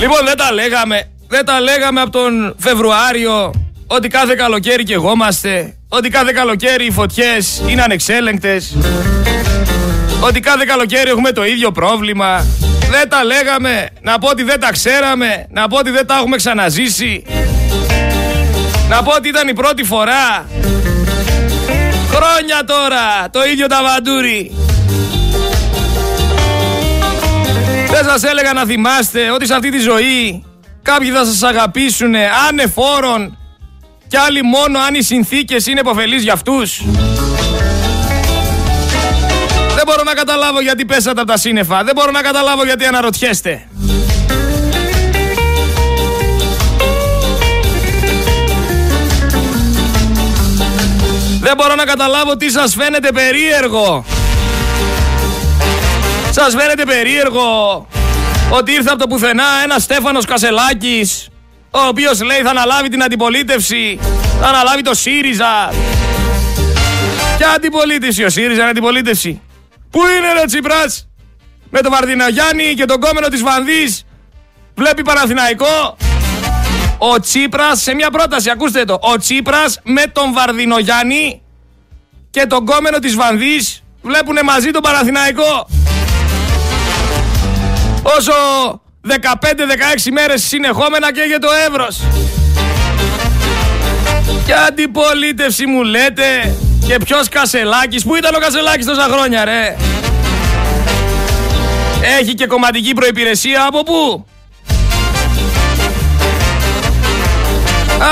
Λοιπόν, δεν τα λέγαμε. Δεν τα λέγαμε από τον Φεβρουάριο ότι κάθε καλοκαίρι και εγώ είμαστε. Ότι κάθε καλοκαίρι οι φωτιές είναι ανεξέλεγκτες. Ότι κάθε καλοκαίρι έχουμε το ίδιο πρόβλημα. Δεν τα λέγαμε. Να πω ότι δεν τα ξέραμε. Να πω ότι δεν τα έχουμε ξαναζήσει. Να πω ότι ήταν η πρώτη φορά. Χρόνια τώρα. Το ίδιο τα βαντούρι. Δεν σας έλεγα να θυμάστε ότι σε αυτή τη ζωή κάποιοι θα σας αγαπήσουν ανεφόρον και άλλοι μόνο αν οι συνθήκες είναι υποφελείς για αυτούς. Δεν μπορώ να καταλάβω γιατί πέσατε από τα σύννεφα. Δεν μπορώ να καταλάβω γιατί αναρωτιέστε. Δεν μπορώ να καταλάβω τι σας φαίνεται περίεργο. Σας φαίνεται περίεργο ότι ήρθε από το πουθενά ένας Στέφανος Κασελάκης ο οποίος λέει θα αναλάβει την αντιπολίτευση, θα αναλάβει το ΣΥΡΙΖΑ. Ποια αντιπολίτευση, ο ΣΥΡΙΖΑ είναι αντιπολίτευση; Πού είναι ρε Τσίπρας, με τον Βαρδιναγιάννη και τον κόμενο της Βανδής, βλέπει Παναθηναϊκό. Ο Τσίπρας, σε μια πρόταση, ακούστε το, ο Τσίπρας με τον Βαρδινογιάννη και τον κόμενο της Βανδής βλέπουν μαζί τον Παναθηναϊκό. Όσο 15-16 μέρες συνεχόμενα και για το Εύρος. Και αντιπολίτευση μου λέτε και ποιος Κασελάκης, πού ήταν ο Κασελάκης τόσα χρόνια ρε; Έχει και κομματική προϋπηρεσία από πού;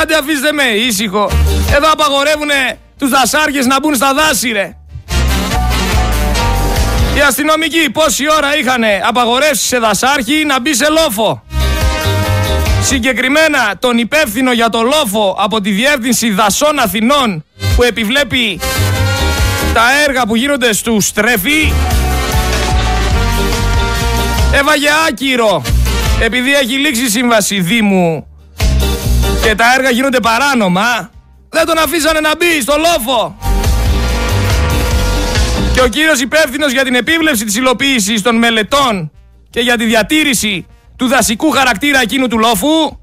Άντε αφήστε με ήσυχο. Εδώ απαγορεύουνε τους δασάρχες να μπουν στα δάση ρε. Οι αστυνομικοί πόση ώρα είχαν απαγορεύσεις σε δασάρχη να μπει σε λόφο; Συγκεκριμένα τον υπεύθυνο για το λόφο από τη Διεύθυνση Δασών Αθηνών που επιβλέπει τα έργα που γίνονται στους στρέφη έβαγε άκυρο επειδή έχει λήξει η σύμβαση Δήμου και τα έργα γίνονται παράνομα δεν τον αφήσανε να μπει στο λόφο. Και ο κύριος υπεύθυνος για την επίβλεψη της υλοποίησης των μελετών και για τη διατήρηση του δασικού χαρακτήρα εκείνου του λόφου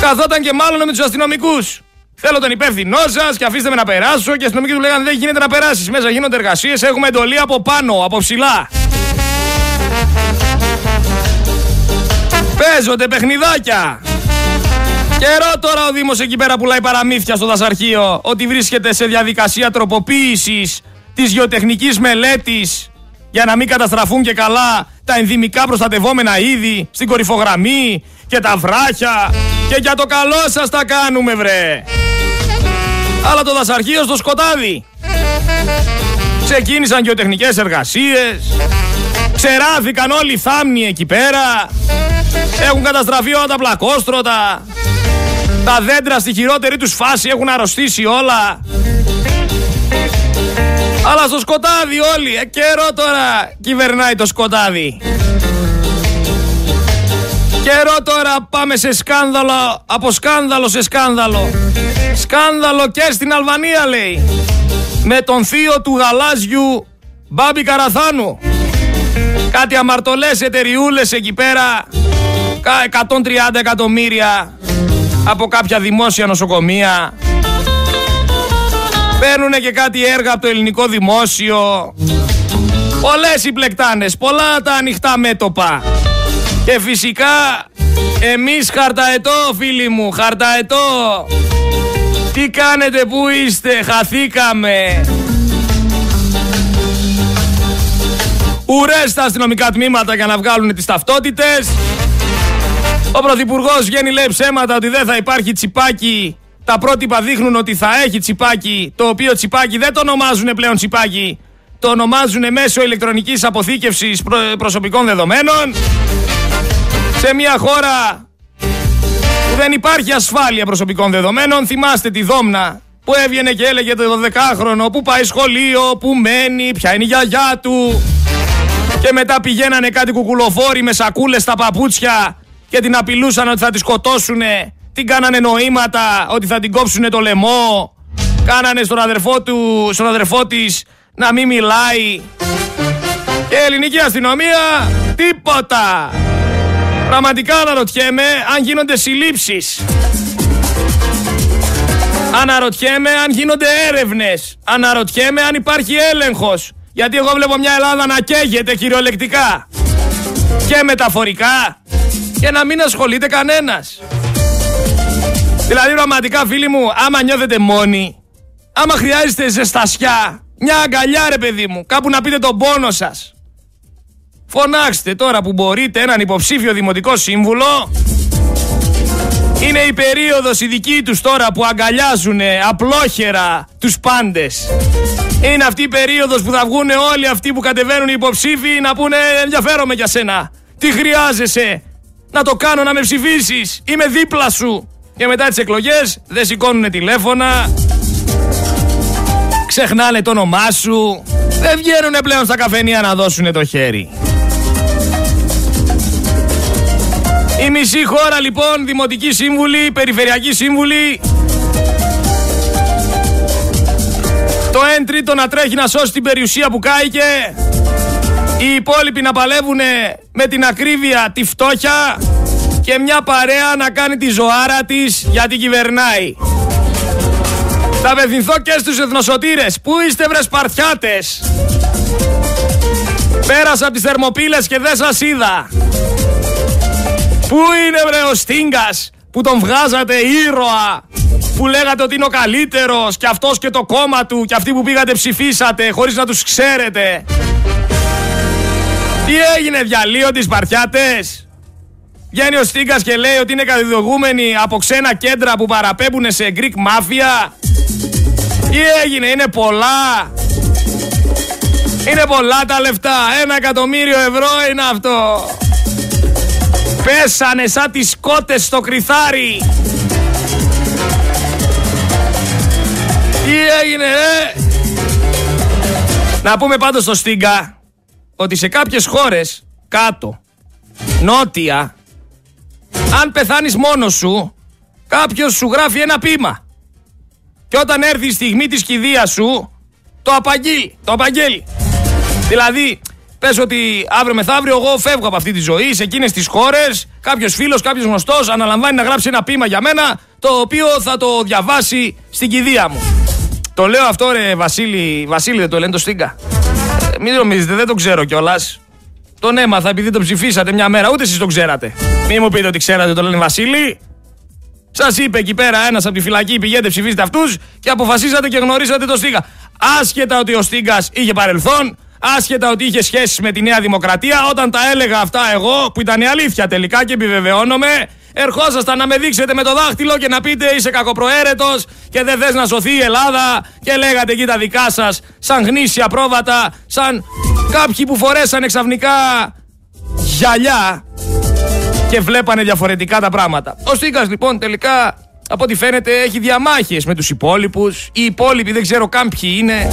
καθόταν και μάλλον με τους αστυνομικούς. Θέλω τον υπεύθυνό σας και αφήστε με να περάσω. Και οι αστυνομικοί του λέγανε δεν γίνεται να περάσεις. Μέσα γίνονται εργασίες. Έχουμε εντολή από πάνω, από ψηλά. Παίζονται παιχνιδάκια. Καιρό τώρα ο Δήμος εκεί πέρα πουλάει παραμύθια στο δασαρχείο ότι βρίσκεται σε διαδικασία τροποποίησης της γεωτεχνικής μελέτης για να μην καταστραφούν και καλά τα ενδυμικά προστατευόμενα είδη στην κορυφογραμμή και τα βράχια και για το καλό σας τα κάνουμε βρε. Αλλά το δασαρχείο στο σκοτάδι. Ξεκίνησαν γεωτεχνικές εργασίες, ξεράθηκαν όλοι οι θάμνοι εκεί πέρα, έχουν καταστραφεί όλα τα πλακόστρωτα, τα δέντρα στη χειρότερη τους φάση έχουν αρρωστήσει όλα. Αλλά στο σκοτάδι όλοι, ε, καιρό τώρα κυβερνάει το σκοτάδι. Καιρό τώρα πάμε σε σκάνδαλο, από σκάνδαλο σε σκάνδαλο. Σκάνδαλο και στην Αλβανία λέει. Με τον θείο του γαλάζιου Μπάμπη Καραθάνου. Κάτι αμαρτωλές εταιριούλες εκεί πέρα. 130 εκατομμύρια από κάποια δημόσια νοσοκομεία. Παίρνουν και κάτι έργα από το ελληνικό δημόσιο. Πολλές οι πλεκτάνες, πολλά τα ανοιχτά μέτωπα. Και φυσικά εμείς χαρταετό φίλοι μου, χαρταετό. Τι κάνετε, πού είστε, χαθήκαμε. Ουρές στα αστυνομικά τμήματα για να βγάλουν τις ταυτότητες. Ο Πρωθυπουργός βγαίνει λέει ψέματα ότι δεν θα υπάρχει τσιπάκι. Τα πρότυπα δείχνουν ότι θα έχει τσιπάκι, το οποίο τσιπάκι δεν το ονομάζουν πλέον τσιπάκι. Το ονομάζουν μέσω ηλεκτρονικής αποθήκευσης προσωπικών δεδομένων. Σε μια χώρα που δεν υπάρχει ασφάλεια προσωπικών δεδομένων, θυμάστε τη Δόμνα που έβγαινε και έλεγε το 12χρονο που πάει σχολείο, που μένει, ποια είναι η γιαγιά του. Και μετά πηγαίνανε κάτι κουκουλοφόροι με σακούλες στα παπούτσια και την απειλούσαν ότι θα τη σκοτώσουν. Την κάνανε νοήματα ότι θα την κόψουν το λαιμό. Κάνανε στον αδερφό του, στον αδερφό της να μην μιλάει. Και η ελληνική αστυνομία τίποτα. Πραγματικά αναρωτιέμαι αν γίνονται συλλήψεις. Αναρωτιέμαι αν γίνονται έρευνες. Αναρωτιέμαι αν υπάρχει έλεγχος. Γιατί εγώ βλέπω μια Ελλάδα να καίγεται κυριολεκτικά. Και μεταφορικά. Και να μην ασχολείται κανένας. Δηλαδή πραγματικά φίλοι μου, άμα νιώθετε μόνοι, άμα χρειάζεστε ζεστασιά, μια αγκαλιά ρε παιδί μου, κάπου να πείτε τον πόνο σας. Φωνάξτε τώρα που μπορείτε έναν υποψήφιο δημοτικό σύμβουλο. Είναι η περίοδος η δική τους τώρα που αγκαλιάζουν απλόχερα τους πάντες. Είναι αυτή η περίοδος που θα βγουν όλοι αυτοί που κατεβαίνουν οι υποψήφοι να πούνε ενδιαφέρομαι για σένα. Τι χρειάζεσαι; Να το κάνω να με ψηφίσεις. Είμαι δίπλα σου. Και μετά τις εκλογές δεν σηκώνουν τηλέφωνα. Ξεχνάνε το όνομά σου. Δεν βγαίνουν πλέον στα καφενεία να δώσουν το χέρι. Η μισή χώρα λοιπόν, δημοτική σύμβουλη, περιφερειακή σύμβουλη. Το 1 τρίτο να τρέχει να σώσει την περιουσία που κάηκε. Οι υπόλοιποι να παλεύουν με την ακρίβεια τη φτώχεια και μια παρέα να κάνει τη ζωάρα της γιατί κυβερνάει. Θα απευθυνθώ και στους εθνοσωτήρες. Πού είστε βρε Σπαρτιάτες. Πέρασα από τις θερμοπύλες και δεν σας είδα. Πού είναι βρε ο Στίγκας που τον βγάζατε ήρωα. Που λέγατε ότι είναι ο καλύτερος και αυτός και το κόμμα του και αυτοί που πήγατε ψηφίσατε χωρίς να τους ξέρετε; Τι έγινε διαλύονται οι Σπαρτιάτες. Βγαίνει ο Στίγκας και λέει ότι είναι καθιδογούμενοι από ξένα κέντρα που παραπέμπουν σε Greek Mafia. Τι έγινε, είναι πολλά. Είναι πολλά τα λεφτά. Ένα εκατομμύριο ευρώ είναι αυτό. Πέσανε σαν τις κότες στο κρυθάρι. Τι έγινε, ε; Να πούμε πάντως στο Στίγκα ότι σε κάποιες χώρες κάτω, νότια, αν πεθάνεις μόνος σου, κάποιος σου γράφει ένα πείμα. Και όταν έρθει η στιγμή της κηδείας σου, το απαγγείλει, το απαγγέλει. Δηλαδή, πες ότι αύριο μεθαύριο εγώ φεύγω από αυτή τη ζωή, σε εκείνες τις χώρες, κάποιος φίλος, κάποιος γνωστός αναλαμβάνει να γράψει ένα πείμα για μένα, το οποίο θα το διαβάσει στην κηδεία μου. Το λέω αυτό ρε Βασίλη, Βασίλη δεν το λένε το Στίγκα. Ε, μην νομίζετε, δεν το ξέρω κιόλας. Τον έμαθα επειδή το ψηφίσατε μια μέρα, ούτε εσείς το ξέρατε. Μην μου πείτε ότι ξέρατε το λένε Βασίλη. Σας είπε εκεί πέρα ένας από τη φυλακή, πηγαίνετε ψηφίστε αυτούς και αποφασίσατε και γνωρίσατε το Στίγκα. Άσχετα ότι ο Στίγκας είχε παρελθόν, άσχετα ότι είχε σχέσεις με τη Νέα Δημοκρατία, όταν τα έλεγα αυτά εγώ, που ήταν η αλήθεια τελικά και επιβεβαιώνομαι, ερχόσασταν να με δείξετε με το δάχτυλο και να πείτε είσαι κακοπροαίρετος και δεν θες να σωθεί η Ελλάδα και λέγατε εκεί τα δικά σας σαν γνήσια πρόβατα, σαν κάποιοι που φορέσαν ξαφνικά γυαλιά και βλέπανε διαφορετικά τα πράγματα. Ο Στίκας λοιπόν τελικά από ό,τι φαίνεται έχει διαμάχες με τους υπόλοιπους. Οι υπόλοιποι δεν ξέρω καν ποιοι είναι.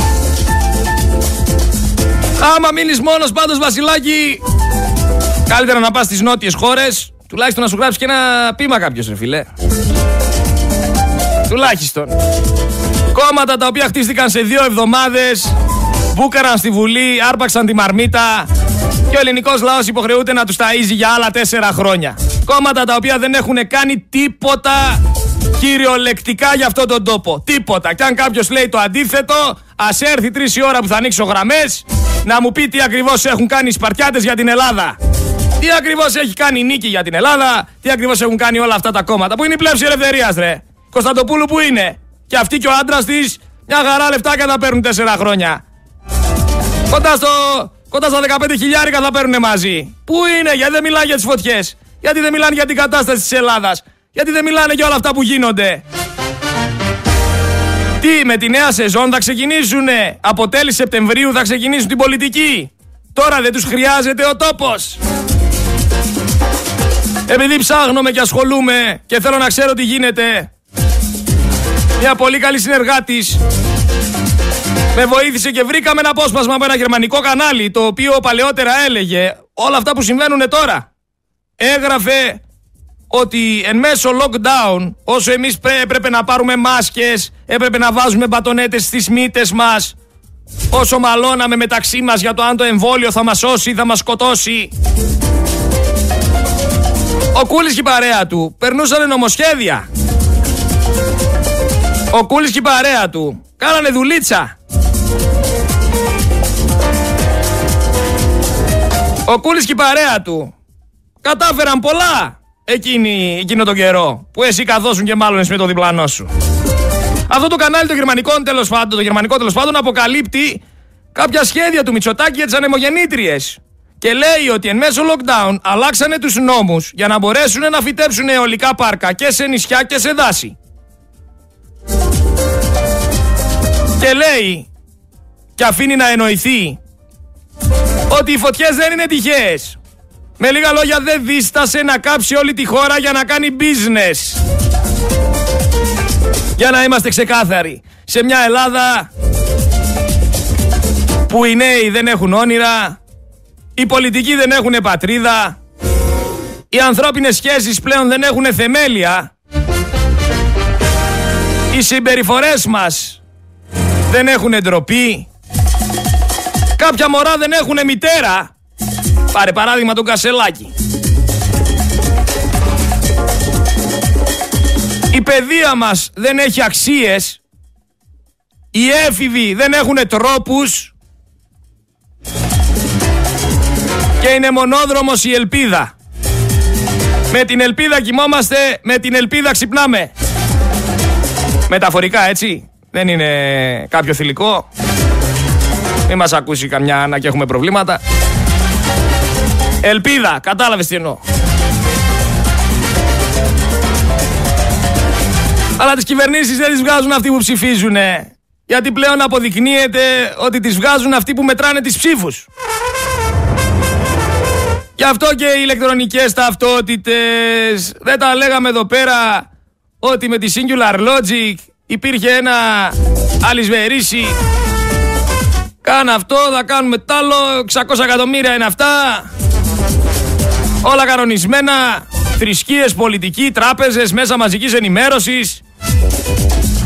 Άμα μείνεις μόνος πάντως Βασιλάκη Καλύτερα να πας στις νότιες χώρες Τουλάχιστον να σου γράψει και ένα πείμα κάποιος, ρε φιλέ. Τουλάχιστον. Κόμματα τα οποία χτίστηκαν σε δύο εβδομάδες, μπούκαραν στη Βουλή, άρπαξαν τη μαρμίτα και ο ελληνικός λαός υποχρεούται να τους ταΐζει για άλλα τέσσερα χρόνια. Κόμματα τα οποία δεν έχουν κάνει τίποτα κυριολεκτικά για αυτόν τον τόπο. Τίποτα. Και αν κάποιος λέει το αντίθετο, ας έρθει τρεις η ώρα που θα ανοίξω γραμμές να μου πει τι ακριβώς έχουν κάνει οι Σπαρτιάτες για την Ελλάδα. Τι ακριβώς έχει κάνει η νίκη για την Ελλάδα, τι ακριβώς έχουν κάνει όλα αυτά τα κόμματα. Πού είναι η πλεύση ελευθερίας, ρε. Κωνσταντοπούλου που είναι. Και αυτή και ο άντρας της, μια χαρά λεφτάκια θα παίρνουν τέσσερα χρόνια. Κοντά, στο, κοντά στα 15 χιλιάρικα θα παίρνουν μαζί. Πού είναι, γιατί δεν μιλάνε για τις φωτιές; Γιατί δεν μιλάνε για την κατάσταση της Ελλάδας; Γιατί δεν μιλάνε για όλα αυτά που γίνονται; Τι, με τη νέα σεζόν θα ξεκινήσουνε; Από τέλη Σεπτεμβρίου θα ξεκινήσουν την πολιτική; Τώρα δεν τους χρειάζεται ο τόπος. Επειδή ψάχνομαι και ασχολούμαι και θέλω να ξέρω τι γίνεται. Μια πολύ καλή συνεργάτης με βοήθησε και βρήκαμε ένα απόσπασμα από ένα γερμανικό κανάλι το οποίο παλαιότερα έλεγε όλα αυτά που συμβαίνουν τώρα. Έγραφε ότι εν μέσω lockdown όσο εμείς έπρεπε να πάρουμε μάσκες, έπρεπε να βάζουμε μπατονέτες στις μύτες μας, όσο μαλώναμε μεταξύ μας για το αν το εμβόλιο θα μας σώσει ή θα μας σκοτώσει, Ο Κούλης και η παρέα του περνούσαν νομοσχέδια. Ο Κούλης και η παρέα του κάνανε δουλίτσα. Ο Κούλης και η παρέα του κατάφεραν πολλά εκείνη, εκείνο τον καιρό που εσύ καθόσουν και μάλλον εσύ με το διπλανό σου. Αυτό το κανάλι το γερμανικό τέλος πάντων, το γερμανικό τέλος πάντων αποκαλύπτει κάποια σχέδια του Μητσοτάκη για τις ανεμογεννήτριες. Και λέει ότι εν μέσω lockdown αλλάξανε τους νόμους για να μπορέσουν να φυτέψουν αιωλικά πάρκα και σε νησιά και σε δάση. Και λέει και αφήνει να εννοηθεί ότι οι φωτιές δεν είναι τυχαίες. Με λίγα λόγια δεν δίστασε να κάψει όλη τη χώρα για να κάνει business. Για να είμαστε ξεκάθαροι. Σε μια Ελλάδα που οι νέοι δεν έχουν όνειρα, οι πολιτικοί δεν έχουν πατρίδα, οι ανθρώπινες σχέσεις πλέον δεν έχουν θεμέλια, οι συμπεριφορές μας δεν έχουν ντροπή, κάποια μωρά δεν έχουν μητέρα, πάρε παράδειγμα τον Κασελάκη. Η παιδεία μας δεν έχει αξίες, οι έφηβοι δεν έχουν τρόπους, και είναι μονόδρομος η ελπίδα. Με την ελπίδα κοιμόμαστε, με την ελπίδα ξυπνάμε. Μεταφορικά έτσι, δεν είναι κάποιο θηλυκό. Μην μας ακούσει καμιά Άννα και έχουμε προβλήματα. Ελπίδα, κατάλαβες τι εννοώ. Αλλά τις κυβερνήσεις δεν τις βγάζουν αυτοί που ψηφίζουν. Γιατί πλέον αποδεικνύεται ότι τις βγάζουν αυτοί που μετράνε τις ψήφους. Γι' αυτό και οι ηλεκτρονικές ταυτότητες. Δεν τα λέγαμε εδώ πέρα ότι με τη Singular Logic υπήρχε ένα αλυσβερίσι. Κάνε αυτό, θα κάνουμε τ' άλλο, 600 εκατομμύρια είναι αυτά. Όλα κανονισμένα, θρησκείες, πολιτικοί, τράπεζες, μέσα μαζικής ενημέρωσης.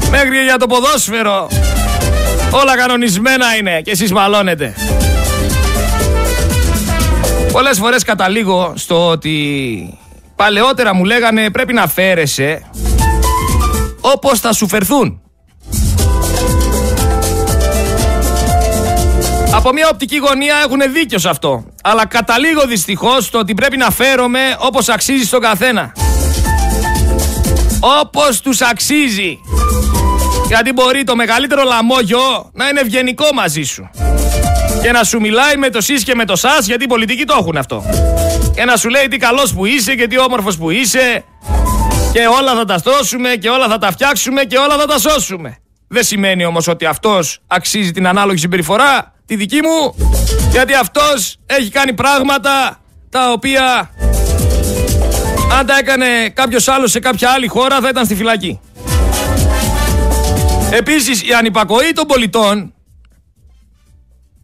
Μέχρι για το ποδόσφαιρο. Όλα κανονισμένα είναι και εσείς μαλώνετε. Πολλές φορές καταλήγω στο ότι παλαιότερα μου λέγανε πρέπει να φέρεσαι όπως θα σου φερθούν. Από μια οπτική γωνία έχουν δίκιο σε αυτό. Αλλά καταλήγω δυστυχώς στο ότι πρέπει να φέρομαι όπως αξίζει στον καθένα. Όπως τους αξίζει. Γιατί μπορεί το μεγαλύτερο λαμόγιο να είναι ευγενικό μαζί σου και να σου μιλάει με το σεις και με το σας γιατί οι πολιτικοί το έχουν αυτό. Και να σου λέει τι καλός που είσαι και τι όμορφος που είσαι και όλα θα τα στρώσουμε και όλα θα τα φτιάξουμε και όλα θα τα σώσουμε. Δεν σημαίνει όμως ότι αυτός αξίζει την ανάλογη συμπεριφορά, τη δική μου, γιατί αυτός έχει κάνει πράγματα τα οποία αν τα έκανε κάποιος άλλος σε κάποια άλλη χώρα θα ήταν στη φυλακή. Επίσης η ανυπακοή των πολιτών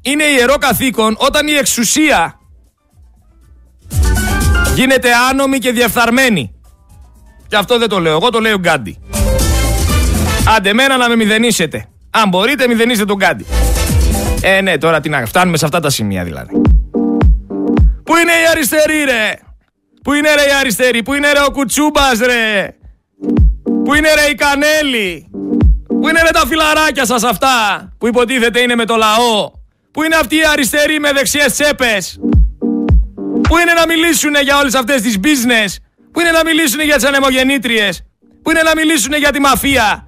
είναι ιερό καθήκον όταν η εξουσία γίνεται άνομη και διεφθαρμένη. Και αυτό δεν το λέω εγώ, το λέει ο Γκάντι. Άντε μένα να με μηδενίσετε. Αν μπορείτε μηδενίστε τον Γκάντι. Ε, ναι, τώρα τι να φτάνουμε σε αυτά τα σημεία δηλαδή. Πού είναι η αριστερή ρε; Πού είναι ρε η αριστερή; Πού είναι ρε ο Κουτσούμπας ρε; Πού είναι ρε η Κανέλη; Πού είναι ρε τα φιλαράκια σας αυτά που υποτίθεται είναι με το λαό; Πού είναι αυτοί οι αριστεροί με δεξιές τσέπες; Πού είναι να μιλήσουν για όλες αυτές τις business; Πού είναι να μιλήσουν για τις ανεμογεννήτριες; Πού είναι να μιλήσουν για τη μαφία;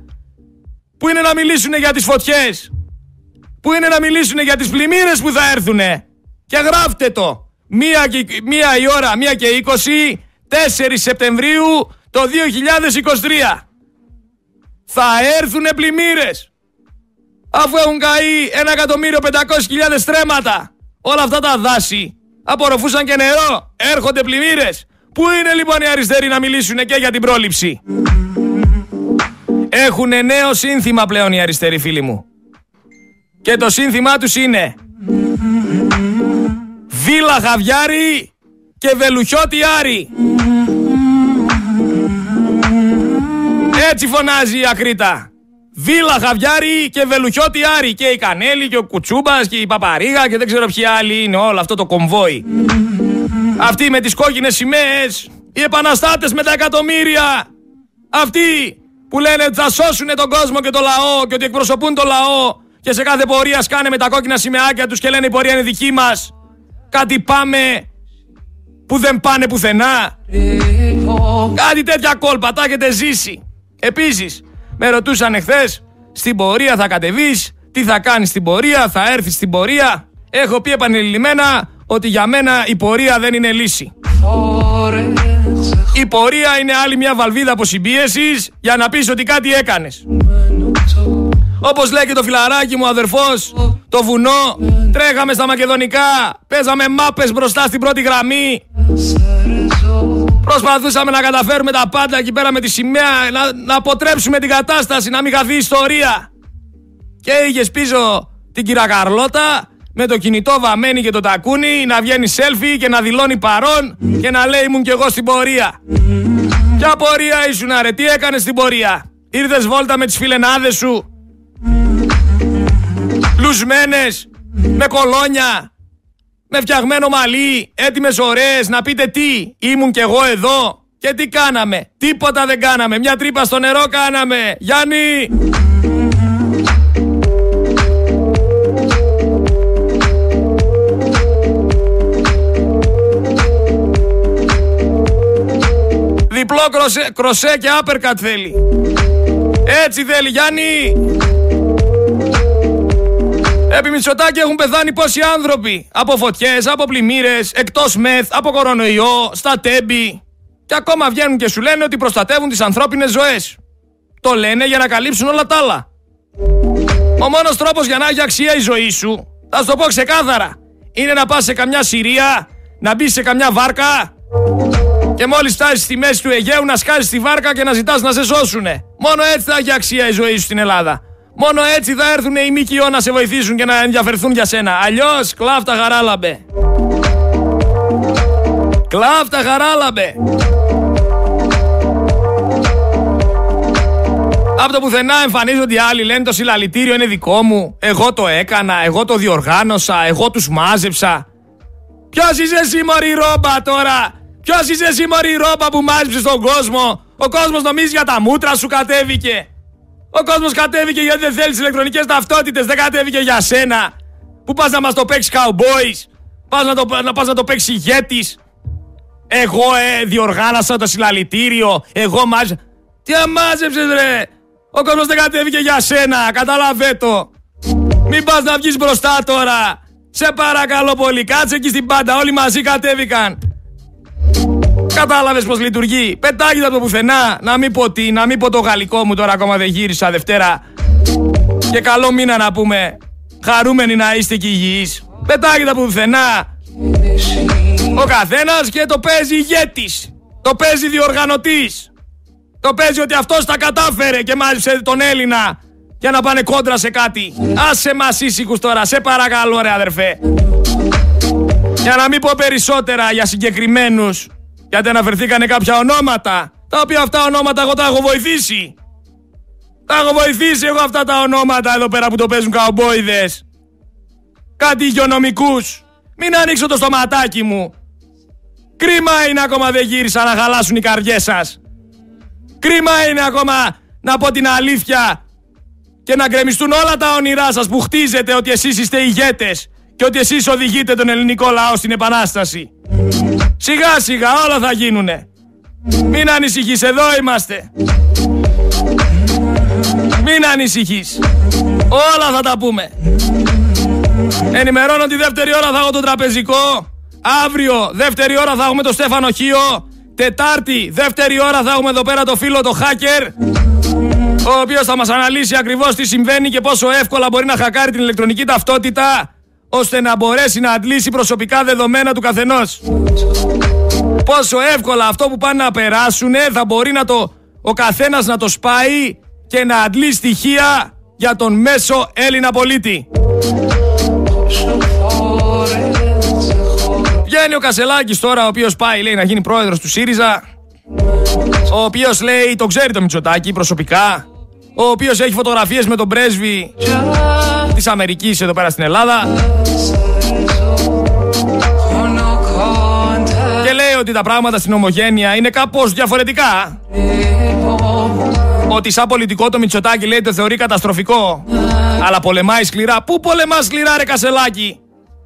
Πού είναι να μιλήσουν για τις φωτιές; Πού είναι να μιλήσουν για τις πλημμύρες που θα έρθουνε; Και γράφτε το. Μία, και, μία η ώρα, μία και 20, 4 Σεπτεμβρίου το 2023. Θα έρθουνε πλημμύρες αφού έχουν καεί 1.500.000 στρέμματα. Όλα αυτά τα δάση απορροφούσαν και νερό. Έρχονται πλημμύρες. Πού είναι λοιπόν οι αριστεροί να μιλήσουν και για την πρόληψη; Έχουν νέο σύνθημα πλέον οι αριστεροί φίλοι μου. Και το σύνθημά τους είναι Βίλα Χαβιάρη και Βελουχιώτη Άρη. Έτσι φωνάζει η Ακρίτα. Βίλα Χαβιάρη και Βελουχιώτη Άρη. Και η Κανέλη και ο Κουτσούμπας και η Παπαρίγα και δεν ξέρω ποιοι άλλοι είναι όλο αυτό το κομβόι. Αυτοί με τις κόκκινες σημαίες οι επαναστάτες με τα εκατομμύρια, αυτοί που λένε ότι θα σώσουν τον κόσμο και το λαό και ότι εκπροσωπούν το λαό και σε κάθε πορεία σκάνε με τα κόκκινα σημαίακια τους και λένε η πορεία είναι δική μας. Κάτι πάμε που δεν πάνε πουθενά. Κάτι τέτοια κόλπα, τα έχετε ζήσει. Επίσης, με ρωτούσαν εχθές, στην πορεία θα κατεβείς, τι θα κάνεις στην πορεία, θα έρθεις στην πορεία; Έχω πει επανειλημμένα ότι για μένα η πορεία δεν είναι λύση. Η πορεία είναι άλλη μια βαλβίδα αποσυμπίεσης για να πεις ότι κάτι έκανες. Όπως λέει και το φιλαράκι μου αδερφός, το βουνό, τρέχαμε στα μακεδονικά, παίζαμε μάπες μπροστά στην πρώτη γραμμή. Προσπαθούσαμε να καταφέρουμε τα πάντα εκεί πέρα με τη σημαία, να, να αποτρέψουμε την κατάσταση, να μην χαθεί ιστορία. Και είχες πίσω την κυρία Καρλώτα με το κινητό βαμμένη και το τακούνι να βγαίνει selfie και να δηλώνει παρόν και να λέει ήμουν κι εγώ στην πορεία. Ποια πορεία ήσουν ρε, τι έκανες στην πορεία; Ήρθες βόλτα με τις φιλενάδες σου. Λουσμένες, με κολόνια, με φτιαγμένο μαλλί, έτοιμες ωραίες, να πείτε τι, ήμουν κι εγώ εδώ. Και τι κάναμε, τίποτα δεν κάναμε, μια τρύπα στο νερό κάναμε. Γιάννη! Διπλό κροσέ, κροσέ και άπερκατ θέλει. Έτσι θέλει Γιάννη. Επί Μητσοτάκη έχουν πεθάνει πόσοι άνθρωποι. Από φωτιές, από πλημμύρες, εκτός μεθ, από κορονοϊό, στα τέμπη. Και ακόμα βγαίνουν και σου λένε ότι προστατεύουν τις ανθρώπινες ζωές. Το λένε για να καλύψουν όλα τα άλλα. Ο μόνος τρόπος για να έχει αξία η ζωή σου, θα σου το πω ξεκάθαρα, είναι να πας σε καμιά Συρία, να μπεις σε καμιά βάρκα και μόλις φτάσεις στη μέση του Αιγαίου να σκάσεις τη βάρκα και να ζητάς να σε σώσουνε. Μόνο έτσι θα έχει αξία η ζωή σου στην Ελλάδα. Μόνο έτσι θα έρθουν οι ΜΚΟ να σε βοηθήσουν και να ενδιαφερθούν για σένα. Αλλιώς κλάφτα χαράλαμπε. Κλάφτα χαράλαμπε. Από το πουθενά εμφανίζονται οι άλλοι, λένε το συλλαλητήριο είναι δικό μου. Εγώ το έκανα, εγώ το διοργάνωσα, εγώ τους μάζεψα. Ποιος είσαι εσύ μωρή ρόμπα τώρα, ποιος είσαι εσύ μωρή ρόμπα που μάζεψες τον κόσμο; Ο κόσμος νομίζει για τα μούτρα σου κατέβηκε. Ο κόσμος κατέβηκε γιατί δεν θέλει ηλεκτρονικές ταυτότητες, δεν κατέβηκε για σένα. Που πας να μας το παίξεις cowboys, πας να το, να, πας να το παίξεις ηγέτης; Εγώ ε, διοργάνωσα το συλλαλητήριο, εγώ μάζεψα. Τι αμάζεψες ρε, ο κόσμος δεν κατέβηκε για σένα, κατάλαβε το. Μην πας να βγεις μπροστά τώρα. Σε παρακαλώ πολύ, κάτσε εκεί στην πάντα, όλοι μαζί κατέβηκαν. Κατάλαβες πώς λειτουργεί. Πετάγεται από το πουθενά. Να μην πω τι, να μην πω το γαλλικό μου τώρα ακόμα δεν γύρισα Δευτέρα. Και καλό μήνα να πούμε. Χαρούμενοι να είστε και υγιείς. Πετάγεται από πουθενά. Ο καθένας και το παίζει ηγέτης. Το παίζει διοργανωτής. Το παίζει ότι αυτός τα κατάφερε και μάλιστα τον Έλληνα για να πάνε κόντρα σε κάτι. Άσε μας ήσυχους τώρα, σε παρακαλώ ρε αδερφέ. Για να μην πω περισσότερα για συγκεκριμένους γιατί αναφερθήκανε κάποια ονόματα, τα οποία αυτά ονόματα εγώ τα έχω βοηθήσει. Τα έχω βοηθήσει εγώ αυτά τα ονόματα εδώ πέρα που το παίζουν καομπόιδες. Κάτι υγειονομικούς. Μην ανοίξω το στοματάκι μου. Κρίμα είναι ακόμα δεν γύρισα να χαλάσουν οι καρδιές σας. Κρίμα είναι ακόμα να πω την αλήθεια και να γκρεμιστούν όλα τα όνειρά σας που χτίζετε ότι εσείς είστε ηγέτες και ότι εσείς οδηγείτε τον ελληνικό λαό στην επανάσταση. Σιγά σιγά όλα θα γίνουνε. Μην ανησυχείς, εδώ είμαστε. Μην ανησυχείς. Όλα θα τα πούμε. Ενημερώνω τη δεύτερη ώρα θα έχω το τραπεζικό. Αύριο δεύτερη ώρα θα έχουμε το Στέφανο Χίο. Τετάρτη δεύτερη ώρα θα έχουμε εδώ πέρα το φίλο το hacker. Ο οποίος θα μας αναλύσει ακριβώς τι συμβαίνει και πόσο εύκολα μπορεί να χακάρει την ηλεκτρονική ταυτότητα ώστε να μπορέσει να αντλήσει προσωπικά δεδομένα του καθενός. Πόσο εύκολα αυτό που πάνε να περάσουν θα μπορεί να το, ο καθένας να το σπάει και να αντλεί στοιχεία για τον μέσο Έλληνα πολίτη. Βγαίνει ο Κασελάκης τώρα, ο οποίος πάει λέει να γίνει πρόεδρος του ΣΥΡΙΖΑ, ο οποίος λέει, το ξέρει το Μητσοτάκη προσωπικά, ο οποίος έχει φωτογραφίες με τον πρέσβη της Αμερικής εδώ πέρα στην Ελλάδα. Και λέει ότι τα πράγματα στην ομογένεια είναι κάπως διαφορετικά. Ότι σαν πολιτικό το Μητσοτάκι λέει το θεωρεί καταστροφικό. Αλλά πολεμάει σκληρά. Πού πολεμάς σκληρά, ρε Κασελάκη;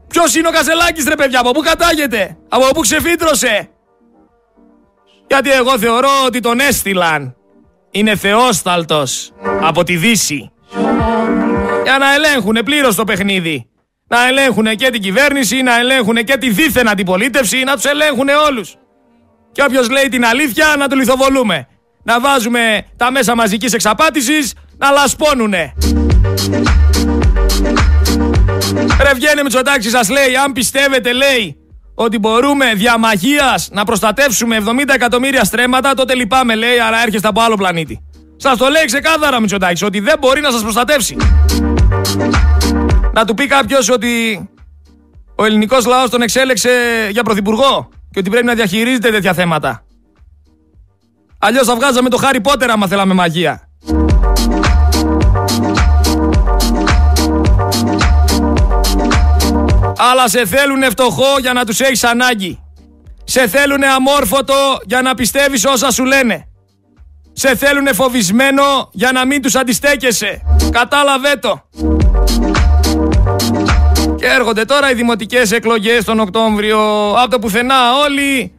Ποιος είναι ο Κασελάκης, ρε παιδιά, από πού κατάγεται, από πού ξεφύτρωσε; Γιατί εγώ θεωρώ ότι τον έστειλαν. Είναι θεόσταλτος από τη Δύση. Για να ελέγχουν πλήρως το παιχνίδι. Να ελέγχουν και την κυβέρνηση, να ελέγχουν και τη δίθεν αντιπολίτευση, να τους ελέγχουν όλους. Και όποιος λέει την αλήθεια να του λιθοβολούμε. Να βάζουμε τα μέσα μαζικής εξαπάτησης να λασπώνουνε. Ρε βγαίνει Μητσοτάκη σας λέει, αν πιστεύετε λέει ότι μπορούμε δια μαγείας να προστατεύσουμε 70 εκατομμύρια στρέμματα, τότε λυπάμαι λέει, άρα έρχεστε από άλλο πλανήτη. Σας το λέει ξεκάθαρα Μητσοτάκης, ότι δεν μπορεί να σας προστατεύσει. Να του πει κάποιος ότι ο ελληνικός λαός τον εξέλεξε για πρωθυπουργό και ότι πρέπει να διαχειρίζεται τέτοια θέματα. Αλλιώς θα βγάζαμε το Χάρι Πότερ άμα θέλαμε μαγεία. Αλλά σε θέλουνε φτωχό για να τους έχεις ανάγκη. Σε θέλουνε αμόρφωτο για να πιστεύεις όσα σου λένε. Σε θέλουνε φοβισμένο για να μην τους αντιστέκεσαι. Κατάλαβε το. Και έρχονται τώρα οι δημοτικές εκλογές τον Οκτώβριο. Από το πουθενά όλοι.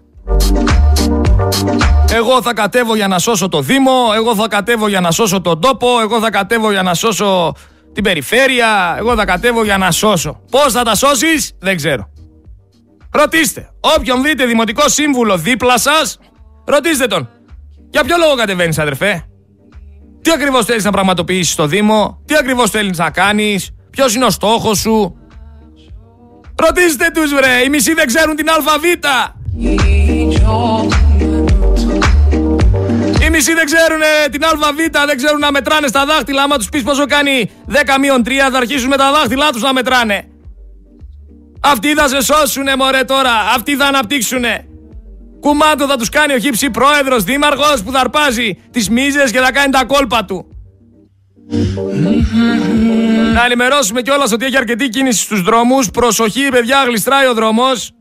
Εγώ θα κατέβω για να σώσω το Δήμο, εγώ θα κατέβω για να σώσω τον τόπο, εγώ θα κατέβω για να σώσω την περιφέρεια, εγώ θα κατέβω για να σώσω. Πώς θα τα σώσεις, δεν ξέρω. Ρωτήστε. Όποιον βρείτε δημοτικό σύμβουλο δίπλα σας, ρωτήστε τον. Για ποιο λόγο κατεβαίνεις αδερφέ; Τι ακριβώς θέλεις να πραγματοποιήσεις στο Δήμο, τι ακριβώς θέλεις να κάνεις, ποιος είναι ο στόχος σου; Ρωτήστε τους βρε, οι μισοί δεν ξέρουν την αλφαβήτα. Οι μισοί δεν ξέρουν την ΑΒ, δεν ξέρουν να μετράνε στα δάχτυλα. Άμα τους πεις πόσο κάνει 10 μείον 3, θα αρχίσουν με τα δάχτυλά τους να μετράνε. Αυτοί θα σε σώσουνε, μωρέ τώρα. Αυτοί θα αναπτύξουνε. Κουμάντο θα τους κάνει ο χύψη πρόεδρος, δήμαρχος που θα αρπάζει τις μίζες και θα κάνει τα κόλπα του. Να ενημερώσουμε κιόλας ότι έχει αρκετή κίνηση στους δρόμους. Προσοχή, παιδιά, γλιστράει ο δρόμος.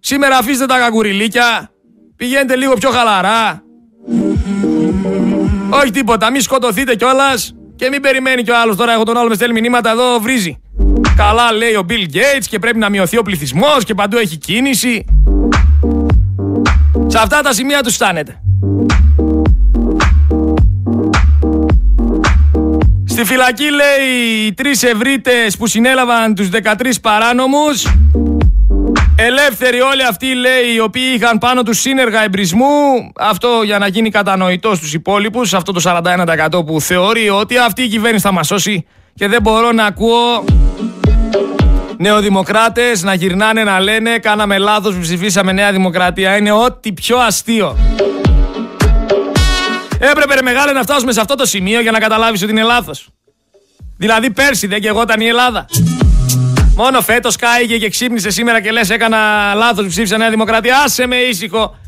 Σήμερα αφήστε τα καγκουριλίκια. Πηγαίνετε λίγο πιο χαλαρά. Όχι τίποτα, μην σκοτωθείτε κιόλας και μην περιμένει κι ο άλλος. Τώρα έχω τον άλλο με στέλνει μηνύματα εδώ, βρίζει. Καλά λέει ο Bill Gates και πρέπει να μειωθεί ο πληθυσμός και παντού έχει κίνηση. Σε αυτά τα σημεία τους φτάνετε. Στη φυλακή λέει οι τρεις ευρύτες που συνέλαβαν τους 13 παράνομους. Ελεύθεροι όλοι αυτοί λέει οι οποίοι είχαν πάνω τους σύνεργα εμπρισμού. Αυτό για να γίνει κατανοητό στους υπόλοιπους αυτό το 41% που θεωρεί ότι αυτή η κυβέρνηση θα μας σώσει. Και δεν μπορώ να ακούω νεοδημοκράτες να γυρνάνε να λένε κάναμε λάθος που ψηφίσαμε Νέα Δημοκρατία είναι ό,τι πιο αστείο Έπρεπε ρε μεγάλε να φτάσουμε σε αυτό το σημείο για να καταλάβεις ότι είναι λάθος Δηλαδή πέρσι δεν και εγώ ήταν η Ελλάδα Μόνο φέτος κάηκε και ξύπνησε σήμερα και λες: Έκανα λάθος που ψήφισα Νέα Δημοκρατία. Άσε με ήσυχο.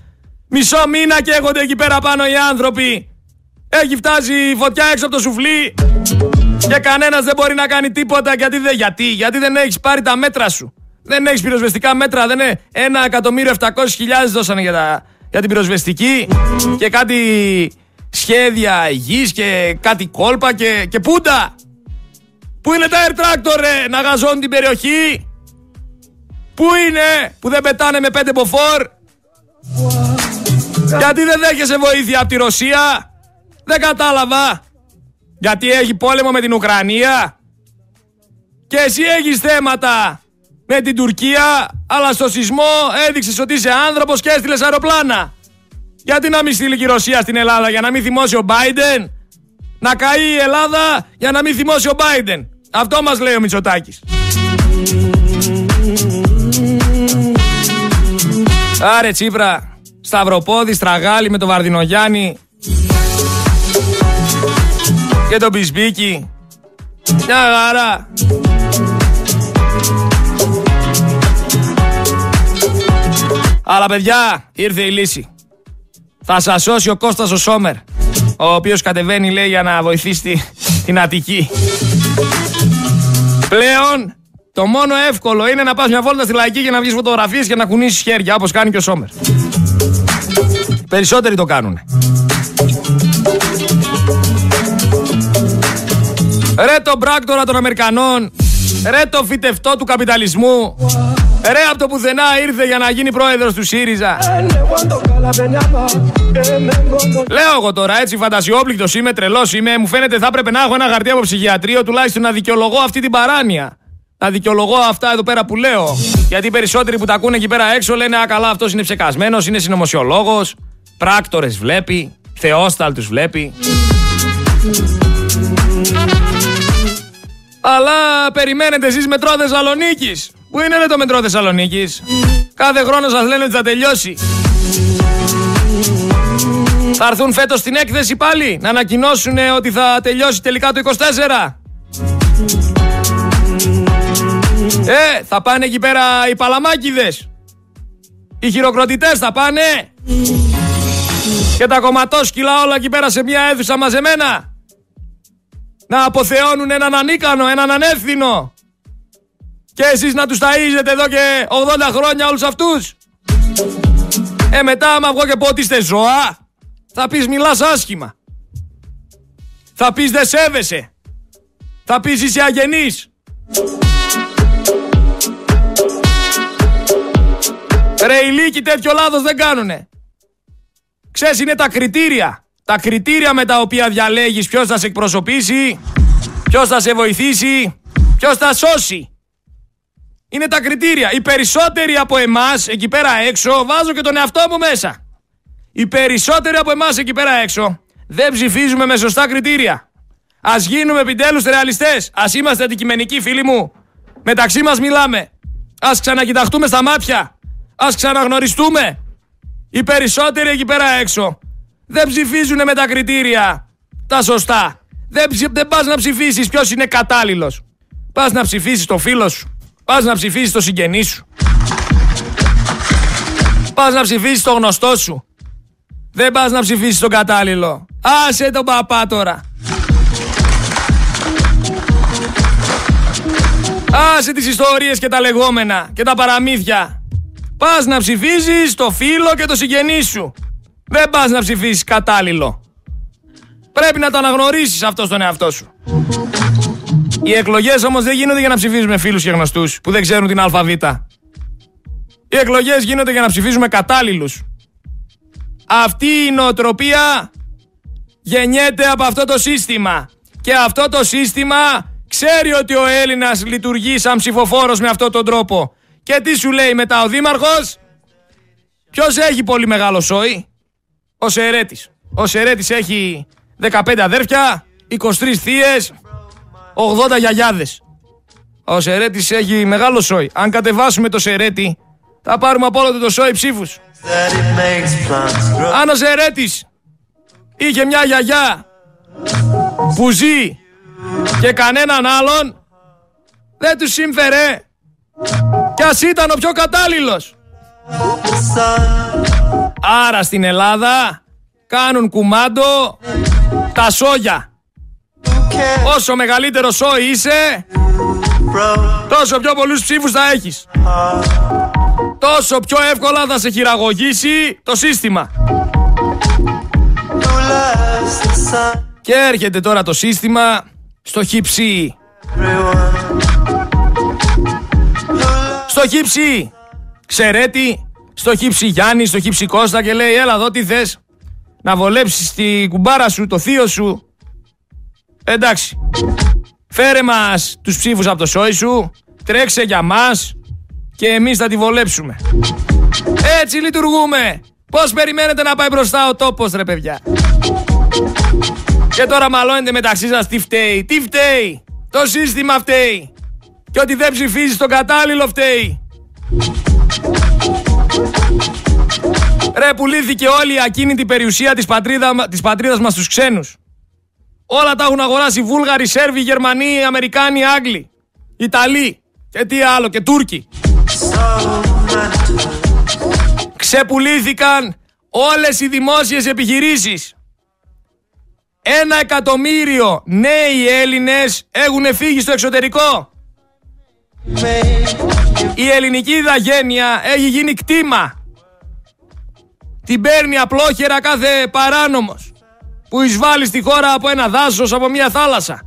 Μισό μήνα καίγονται εκεί πέρα πάνω οι άνθρωποι. Έχει φτάσει η φωτιά έξω από το σουφλί. Και κανένας δεν μπορεί να κάνει τίποτα. Γιατί δεν, γιατί, γιατί δεν έχεις πάρει τα μέτρα σου. Δεν έχεις πυροσβεστικά μέτρα. Δεν είναι. Ένα εκατομμύριο 700 δώσανε για, τα, για την πυροσβεστική. Και κάτι σχέδια υγιής και κάτι κόλπα και, και πούντα. Πού είναι τα air tractor ρε, να γαζώνουν την περιοχή; Πού είναι που δεν πετάνε με πέντε μποφόρ; Γιατί δεν δέχεσαι βοήθεια από τη Ρωσία; Δεν κατάλαβα. Γιατί έχει πόλεμο με την Ουκρανία; Και εσύ έχεις θέματα με την Τουρκία, αλλά στο σεισμό έδειξες ότι είσαι άνθρωπος και έστειλες αεροπλάνα. Γιατί να μην στείλει και η Ρωσία στην Ελλάδα για να μην θυμώσει ο Biden; Να καεί η Ελλάδα για να μην θυμώσει ο Biden. Αυτό μας λέει ο Μητσοτάκης. Άρε Τσίπρα, Σταυροπόδη, Στραγάλη με τον Βαρδινογιάννη και τον Πισμπίκη. Μια χαρά. Αλλά παιδιά, ήρθε η λύση. Θα σας σώσει ο Κώστας ο Σόμερ, ο οποίος κατεβαίνει λέει για να βοηθήσει την Αττική. Πλέον Το μόνο εύκολο είναι να πας μια βόλτα στη λαϊκή και να βγεις φωτογραφίες και να κουνήσεις χέρια όπως κάνει και ο Σόμερ. Περισσότεροι το κάνουν. Ρε το μπράκτορα των Αμερικανών, ρε το φυτευτό του καπιταλισμού, ρε από το πουθενά ήρθε για να γίνει πρόεδρος του ΣΥΡΙΖΑ. Λέω εγώ τώρα έτσι φαντασιόπληκτος είμαι, τρελός είμαι, μου φαίνεται θα έπρεπε να έχω ένα χαρτί από ψυχιατρίο τουλάχιστον να δικαιολογώ αυτή την παράνοια. Να δικαιολογώ αυτά εδώ πέρα που λέω. Γιατί οι περισσότεροι που τα ακούνε εκεί πέρα έξω λένε Α, καλά, αυτός είναι ψεκασμένος, είναι συνωμοσιολόγος. Πράκτορες βλέπει. Θεόσταλτους βλέπει. Αλλά περιμένετε εσείς μετρό Θεσσαλονίκης. Πού είναι το μετρό Θεσσαλονίκης; Κάθε χρόνος σας λένε ότι θα τελειώσει. Θα έρθουν φέτος στην έκθεση πάλι να ανακοινώσουν ότι θα τελειώσει τελικά το 24. Ε, θα πάνε εκεί πέρα οι παλαμάκιδες. Οι χειροκροτητές θα πάνε. Και τα κομματόσκυλα όλα εκεί πέρα σε μια αίθουσα μαζεμένα. Να αποθεώνουν έναν ανίκανο, έναν ανεύθυνο. Και εσείς να τους ταΐζετε εδώ και 80 χρόνια όλους αυτούς. Ε, μετά άμα βγω και πω ότι είστε ζώα, θα πεις μιλάς άσχημα. Θα πεις δεν σέβεσαι. Θα πεις είσαι αγενής. Ρε ηλίκοι τέτοιο λάθος δεν κάνουνε. Ξέρεις είναι τα κριτήρια. Τα κριτήρια με τα οποία διαλέγεις ποιος θα σε εκπροσωπήσει, ποιος θα σε βοηθήσει, ποιος θα σώσει. Είναι τα κριτήρια. Οι περισσότεροι από εμάς εκεί πέρα έξω, βάζω και τον εαυτό μου μέσα. Οι περισσότεροι από εμάς εκεί πέρα έξω δεν ψηφίζουμε με σωστά κριτήρια. Ας γίνουμε επιτέλους ρεαλιστές. Ας είμαστε αντικειμενικοί φίλοι μου. Μεταξύ μας μιλάμε. Ας ξανακοιταχτούμε στα μάτια. Ας ξαναγνωριστούμε. Οι περισσότεροι εκεί πέρα έξω δεν ψηφίζουν με τα κριτήρια τα σωστά. Δεν, δεν πας να ψηφίσεις ποιος είναι κατάλληλος. Πας να ψηφίσεις το φίλο σου. Πας να ψηφίσεις το συγγενή σου. Πας να ψηφίσεις το γνωστό σου. Δεν πας να ψηφίσεις τον κατάλληλο. Άσε τον παπά τώρα. Άσε τις ιστορίες και τα λεγόμενα και τα παραμύθια. Πας να ψηφίζεις το φίλο και το συγγενή σου. Δεν πας να ψηφίσεις κατάλληλο. Πρέπει να το αναγνωρίσεις αυτό στον εαυτό σου. Οι εκλογές όμως δεν γίνονται για να ψηφίζουμε φίλους και γνωστούς που δεν ξέρουν την αλφαβήτα. Οι εκλογές γίνονται για να ψηφίζουμε κατάλληλους. Αυτή η νοοτροπία γεννιέται από αυτό το σύστημα. Και αυτό το σύστημα ξέρει ότι ο Έλληνας λειτουργεί σαν ψηφοφόρος με αυτόν τον τρόπο. Και τι σου λέει μετά ο Δήμαρχος; Ποιος έχει πολύ μεγάλο σόι; Ο Σερέτης. Ο Σερέτης έχει 15 αδέρφια, 23 θείες, 80 γιαγιάδες. Ο Σερέτης έχει μεγάλο σόι. Αν κατεβάσουμε το Σερέτη, θα πάρουμε από όλο το σόι ψήφους. Αν ο Σερέτης είχε μια γιαγιά που ζει και κανέναν άλλον, δεν τους σύμφερε κι ας ήταν ο πιο κατάλληλος. Άρα στην Ελλάδα κάνουν κουμάντο τα σόγια. Όσο μεγαλύτερος σόι είσαι, τόσο πιο πολλούς ψήφους θα έχεις. Τόσο πιο εύκολα θα σε χειραγωγήσει το σύστημα. Και έρχεται τώρα το σύστημα στο χυψί. Στο χύψη Ξερέτη, στο χύψη Γιάννη, στο χύψη Κώστα και λέει έλα εδώ τι θες να βολέψεις τη κουμπάρα σου, το θείο σου. Εντάξει. Φέρε μας τους ψήφους από το σόι σου, τρέξε για μας και εμείς θα τη βολέψουμε. Έτσι λειτουργούμε. Πώς περιμένετε να πάει μπροστά ο τόπος ρε παιδιά; Και τώρα μαλώνετε μεταξύ σας τι φταίει. Τι φταίει. Το σύστημα φταίει. Και ότι δεν ψηφίζει τον κατάλληλο φταίει. Ρε πουλήθηκε όλη η ακίνητη περιουσία της, πατρίδα, της πατρίδας μας στους ξένους. Όλα τα έχουν αγοράσει Βούλγαροι, Σέρβοι, Γερμανοί, Αμερικάνοι, Άγγλοι, Ιταλοί και τι άλλο και Τούρκοι. Ξεπουλήθηκαν όλες οι δημόσιες επιχειρήσεις. Ένα εκατομμύριο νέοι Έλληνες έχουν φύγει στο εξωτερικό. Η ελληνική ηθαγένεια έχει γίνει κτήμα. Την παίρνει απλόχερα κάθε παράνομος που εισβάλλει στη χώρα από ένα δάσος, από μια θάλασσα.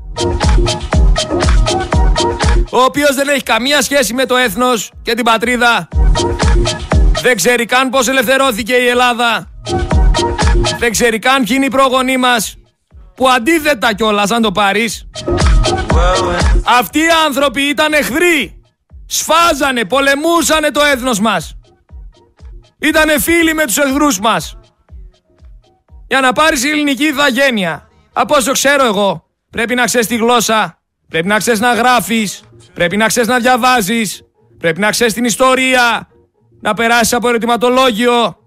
Ο οποίος δεν έχει καμία σχέση με το έθνος και την πατρίδα. Δεν ξέρει καν πώς ελευθερώθηκε η Ελλάδα. Δεν ξέρει καν ποιοι είναι οι πρόγονοί μας. Που αντίθετα κιόλας αν το πάρεις. Αυτοί οι άνθρωποι ήταν εχθροί. Σφάζανε, πολεμούσανε το έθνος μας. Ήτανε φίλοι με τους εχθρούς μας. Για να πάρεις η ελληνική ηθαγένεια, από όσο ξέρω εγώ, πρέπει να ξέρεις τη γλώσσα, πρέπει να ξέρεις να γράφεις, πρέπει να ξέρεις να διαβάζεις, πρέπει να ξέρεις την ιστορία, να περάσεις από ερωτηματολόγιο.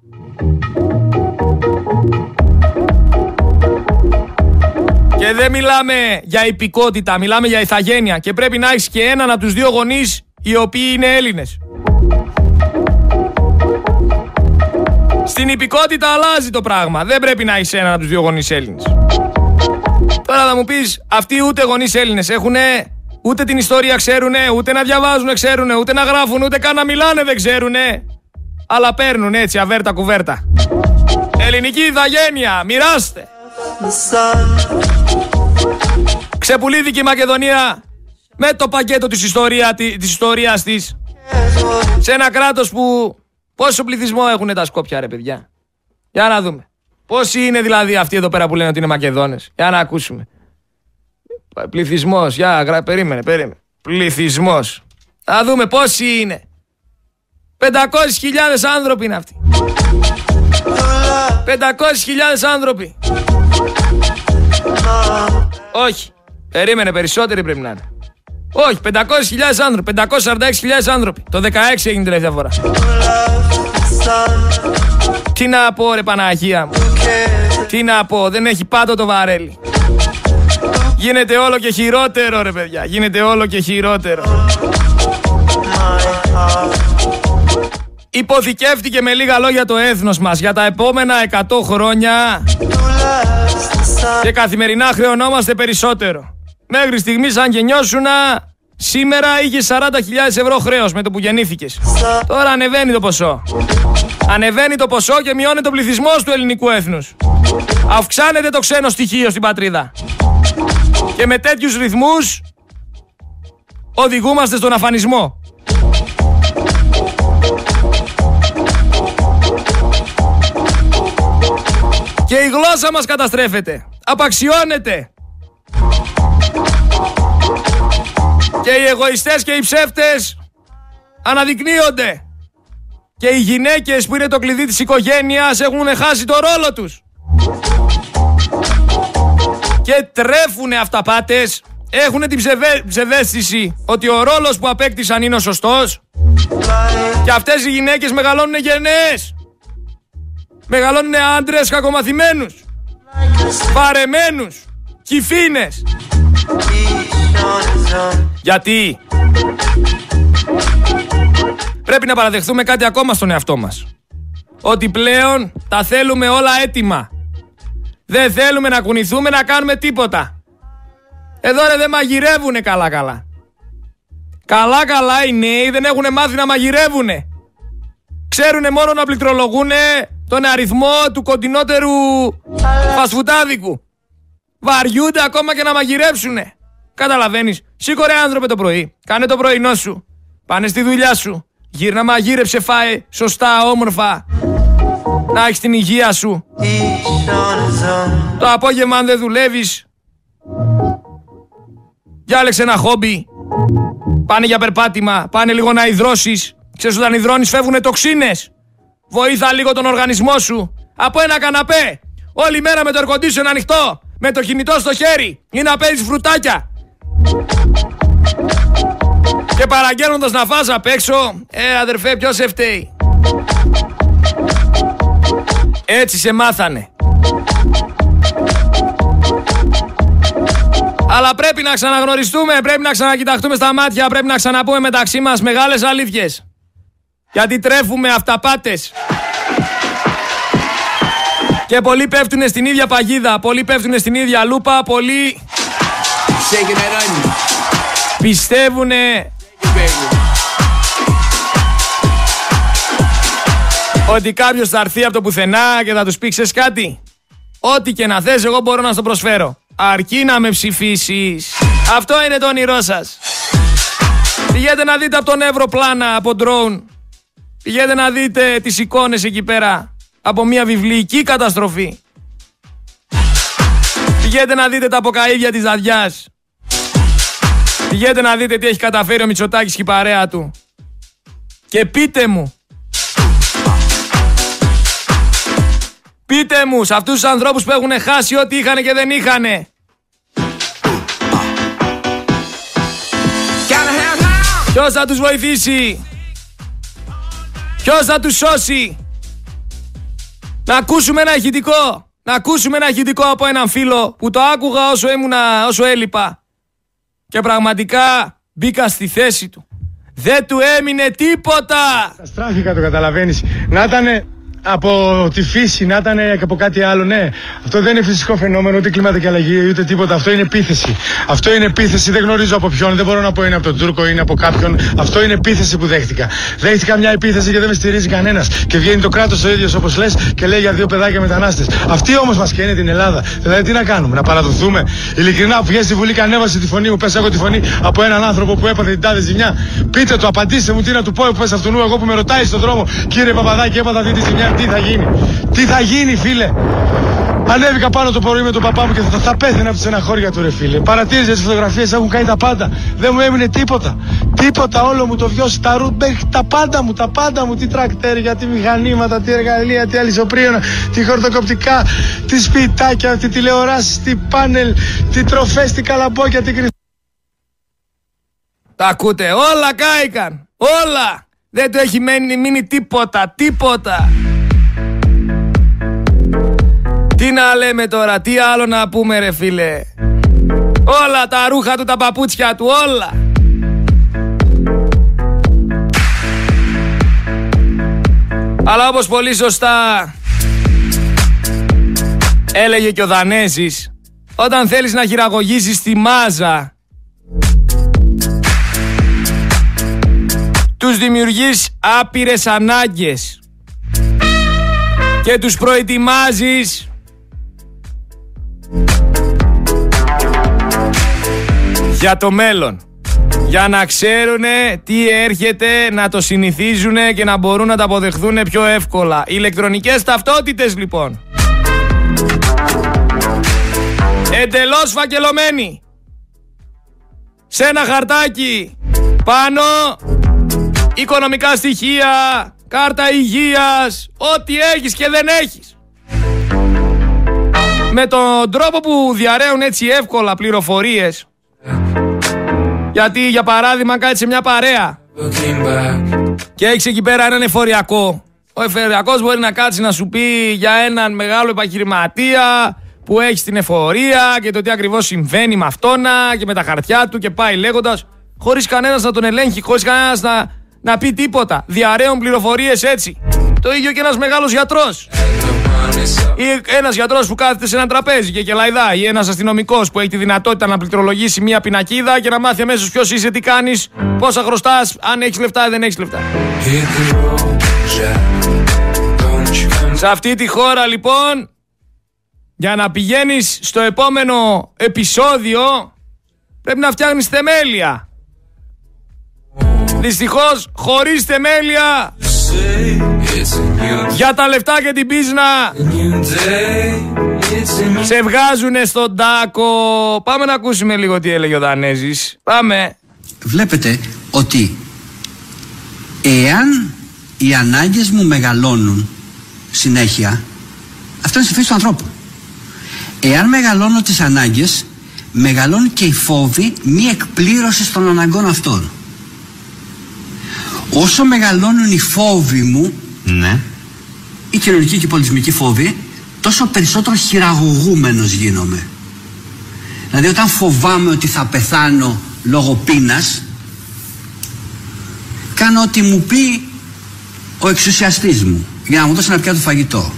Και δεν μιλάμε για υπηκότητα, μιλάμε για ηθαγένεια και πρέπει να έχεις και έναν από τους δύο γονείς οι οποίοι είναι Έλληνες. Στην υπηκότητα αλλάζει το πράγμα. Δεν πρέπει να έχεις έναν από τους δύο γονείς Έλληνες. Τώρα θα μου πεις, αυτοί ούτε γονείς Έλληνες έχουν, ούτε την ιστορία ξέρουν, ούτε να διαβάζουν ξέρουν, ούτε να γράφουν, ούτε καν να μιλάνε δεν ξέρουν. Αλλά παίρνουν έτσι αβέρτα κουβέρτα. Ελληνική ηθαγένεια, μοιράστε. Ξεπουλήθηκε η Μακεδονία με το πακέτο της, ιστορία, της ιστορίας της σε ένα κράτος που Πόσο πληθυσμό έχουν τα Σκόπια, ρε παιδιά; Για να δούμε. Πόσοι είναι δηλαδή αυτοί εδώ πέρα που λένε ότι είναι Μακεδόνες; Για να ακούσουμε. Πληθυσμός. Για, γρα... περίμενε, περίμενε. Πληθυσμός. Θα δούμε πόσοι είναι. 500.000 άνθρωποι είναι αυτοί. 500.000 άνθρωποι. Όχι. Περίμενε, περισσότεροι πρέπει να είναι. Όχι, 500.000 άνθρωποι. 546.000 άνθρωποι. Το 16 έγινε την τελευταία φορά. Τι να πω ρε Παναγία μου. Τι να πω, δεν έχει πάντο το βαρέλι. Γίνεται όλο και χειρότερο ρε παιδιά. Γίνεται όλο και χειρότερο. Υποθηκεύτηκε με λίγα λόγια το έθνος μας για τα επόμενα 100 χρόνια και καθημερινά χρεωνόμαστε περισσότερο. Μέχρι στιγμής αν γεννιώσουνα σήμερα είχε 40.000 ευρώ χρέος με το που γεννήθηκες. Τώρα ανεβαίνει το ποσό. Ανεβαίνει το ποσό και μειώνεται ο πληθυσμός του ελληνικού έθνους. Αυξάνεται το ξένο στοιχείο στην πατρίδα. Και με τέτοιους ρυθμούς οδηγούμαστε στον αφανισμό. Και η γλώσσα μας καταστρέφεται. Απαξιώνεται. Και οι εγωιστές και οι ψεύτες αναδεικνύονται. Και οι γυναίκες που είναι το κλειδί της οικογένειας έχουν χάσει το ρόλο τους. Και τρέφουν αυταπάτες, έχουν την ψευε... ψευδέστηση ότι ο ρόλος που απέκτησαν είναι ο σωστός. Και αυτές οι γυναίκες μεγαλώνουν γενναίες. Μεγαλώνουν άντρες κακομαθημένους. Παρεμένους. Κυφίνες. Γιατί; Πρέπει να παραδεχθούμε κάτι ακόμα στον εαυτό μας. Ότι πλέον τα θέλουμε όλα έτοιμα. Δεν θέλουμε να κουνηθούμε να κάνουμε τίποτα. Εδώ ρε δεν μαγειρεύουνε καλά καλά. Καλά καλά οι νέοι δεν έχουν μάθει να μαγειρεύουνε. Ξέρουνε μόνο να πληκτρολογούνε τον αριθμό του κοντινότερου φασφουτάδικου. Βαριούνται ακόμα και να μαγειρεύσουνε. Καταλαβαίνεις. Σήκωρε άνθρωπε το πρωί. Κάνε το πρωινό σου. Πάνε στη δουλειά σου. Γύρνα μαγείρεψε, φάε σωστά, όμορφα. Να έχεις την υγεία σου. Το απόγευμα, αν δεν δουλεύεις, διάλεξε ένα χόμπι. Πάνε για περπάτημα. Πάνε λίγο να υδρώσεις. Ξέρεις όταν υδρώνεις φεύγουν τοξίνες. Βοήθα λίγο τον οργανισμό σου. Από ένα καναπέ. Όλη μέρα με το air ανοιχτό. Με το κινητό στο χέρι. Ή να παίζεις φρουτάκια. Και παραγγέλνοντας να φας απ' έξω, ε αδερφέ ποιος σε φταίει; Έτσι σε μάθανε. Αλλά πρέπει να ξαναγνωριστούμε, πρέπει να ξανακοιταχτούμε στα μάτια, πρέπει να ξαναπούμε μεταξύ μας μεγάλες αλήθειες. Γιατί τρέφουμε αυταπάτες. Και πολλοί πέφτουν στην ίδια παγίδα, πολλοί πέφτουν στην ίδια λούπα, πολλοί... Πιστεύουνε ότι κάποιος θα έρθει από το πουθενά και θα τους πει κάτι; Ό,τι και να θέσει, εγώ μπορώ να στο προσφέρω. Αρκεί να με ψηφίσεις. Αυτό είναι το όνειρό σας. Πηγαίνετε να δείτε από τον Ευρωπλάνα, από drone. Πηγαίνετε να δείτε τις εικόνες εκεί πέρα από μια βιβλική καταστροφή. Πηγαίνετε να δείτε τα αποκαίδια της Δαδιάς. Πηγαίνετε να δείτε τι έχει καταφέρει ο Μητσοτάκης και η παρέα του. Και πείτε μου. Πείτε μου σε αυτούς τους ανθρώπους που έχουν χάσει ό,τι είχαν και δεν είχανε. Ποιος θα τους βοηθήσει; Ποιος θα τους σώσει; Να ακούσουμε ένα ηχητικό. Να ακούσουμε ένα ηχητικό από έναν φίλο που το άκουγα όσο, ήμουνα, όσο έλειπα. Και πραγματικά μπήκα στη θέση του. Δεν του έμεινε τίποτα. Στράφηκα το καταλαβαίνεις. Να ήτανε από τη φύση, να ήταν και από κάτι άλλο. Ναι, αυτό δεν είναι φυσικό φαινόμενο, ούτε κλιματική αλλαγή, ούτε τίποτα. Αυτό είναι επίθεση. Αυτό είναι επίθεση, δεν γνωρίζω από ποιον, δεν μπορώ να πω είναι από τον Τούρκο, είναι από κάποιον. Αυτό είναι επίθεση που δέχτηκα. Δέχτηκα μια επίθεση και δεν με στηρίζει κανένας. Και βγαίνει το κράτος ο ίδιος όπως λες και λέει για δύο παιδάκια μετανάστες. Αυτοί όμως μας καίνε την Ελλάδα. Δηλαδή τι να κάνουμε, να παραδοθούμε. Ειλικρινά που βγαίνει στη Βουλή και ανέβασε τη φωνή μου, πες έχω τη φωνή από έναν άνθρωπο που έπαθε την τάδε ζημιά. Πείτε το, απαντήστε μου τι να του πω που πες αυτού εγώ που με ρωτάει στον δρόμο. Κύριε Παπαδάκη, έπαθα αυτή τη ζημιά τι θα γίνει; Τι θα γίνει, φίλε; Ανέβηκα πάνω το πρωί με τον παπά μου και θα, θα πέθαινα από τη στεναχώρια του, ρε φίλε. Παρατήρησε τις φωτογραφίες, έχουν κάνει τα πάντα. Δεν μου έμεινε τίποτα. Τίποτα, όλο μου το βιώσει. Τα ρούτ, τα πάντα μου, τα πάντα μου. Τι τρακτέρια, τι μηχανήματα, τι εργαλεία, τι αλυσοπρίωνα, τι χορτοκοπτικά, τι σπιτάκια, τι τηλεοράσεις, τι πάνελ, τι τροφές, τι καλαμπόκια, τι κρυφτά. Τα ακούτε, όλα κάηκαν. Όλα. Δεν του έχει μείνει, μείνει τίποτα, τίποτα. Τι να λέμε τώρα, τι άλλο να πούμε ρε φίλε. Όλα τα ρούχα του, τα παπούτσια του, όλα. Αλλά όπως πολύ σωστά έλεγε και ο Δανέζης, όταν θέλεις να χειραγωγήσεις τη μάζα τους δημιουργείς άπειρες ανάγκες και τους προετοιμάζεις για το μέλλον. Για να ξέρουν τι έρχεται, να το συνηθίζουν και να μπορούν να τα αποδεχθούν πιο εύκολα. Ηλεκτρονικές ταυτότητες λοιπόν. Εντελώς φακελωμένοι. Σε ένα χαρτάκι πάνω οικονομικά στοιχεία, κάρτα υγείας, ό,τι έχεις και δεν έχεις. Με τον τρόπο που διαραίουν έτσι εύκολα πληροφορίες, γιατί για παράδειγμα κάτσε σε μια παρέα και έχεις εκεί πέρα έναν εφοριακό. Ο εφοριακός μπορεί να κάτσει να σου πει για έναν μεγάλο επαγγελματία που έχει στην εφορία και το τι ακριβώς συμβαίνει με αυτόνα και με τα χαρτιά του και πάει λέγοντας χωρίς κανένας να τον ελέγχει, χωρίς κανένας να να πει τίποτα. Διαραίων πληροφορίες έτσι. Το ίδιο και ένας μεγάλος γιατρός. Ή ένας γιατρός που κάθεται σε ένα τραπέζι και κελαϊδά. Ή ένας αστυνομικός που έχει τη δυνατότητα να πληκτρολογήσει μία πινακίδα και να μάθει αμέσως ποιος είσαι, τι κάνεις, πόσα χρωστάς, αν έχεις λεφτά ή δεν έχεις λεφτά. Σε αυτή τη χώρα λοιπόν, για να πηγαίνεις στο επόμενο επεισόδιο, πρέπει να φτιάχνεις θεμέλια. Δυστυχώς χωρίς θεμέλια για τα λεφτά και την πίσνα σε βγάζουνε στον τάκο. Πάμε να ακούσουμε λίγο τι έλεγε ο Δανέζης. Πάμε. Βλέπετε ότι εάν οι ανάγκες μου μεγαλώνουν συνέχεια, αυτό είναι στη φύση του ανθρώπου. Εάν μεγαλώνω τις ανάγκες, μεγαλώνει και η φόβη μη εκπλήρωσης των αναγκών αυτών όσο μεγαλώνουν οι φόβοι μου ναι. οι κοινωνικοί και οι πολιτισμικοί φόβοι τόσο περισσότερο χειραγωγούμενος γίνομαι δηλαδή όταν φοβάμαι ότι θα πεθάνω λόγω πείνας κάνω ό,τι μου πει ο εξουσιαστής μου για να μου δώσει ένα πιάτο φαγητό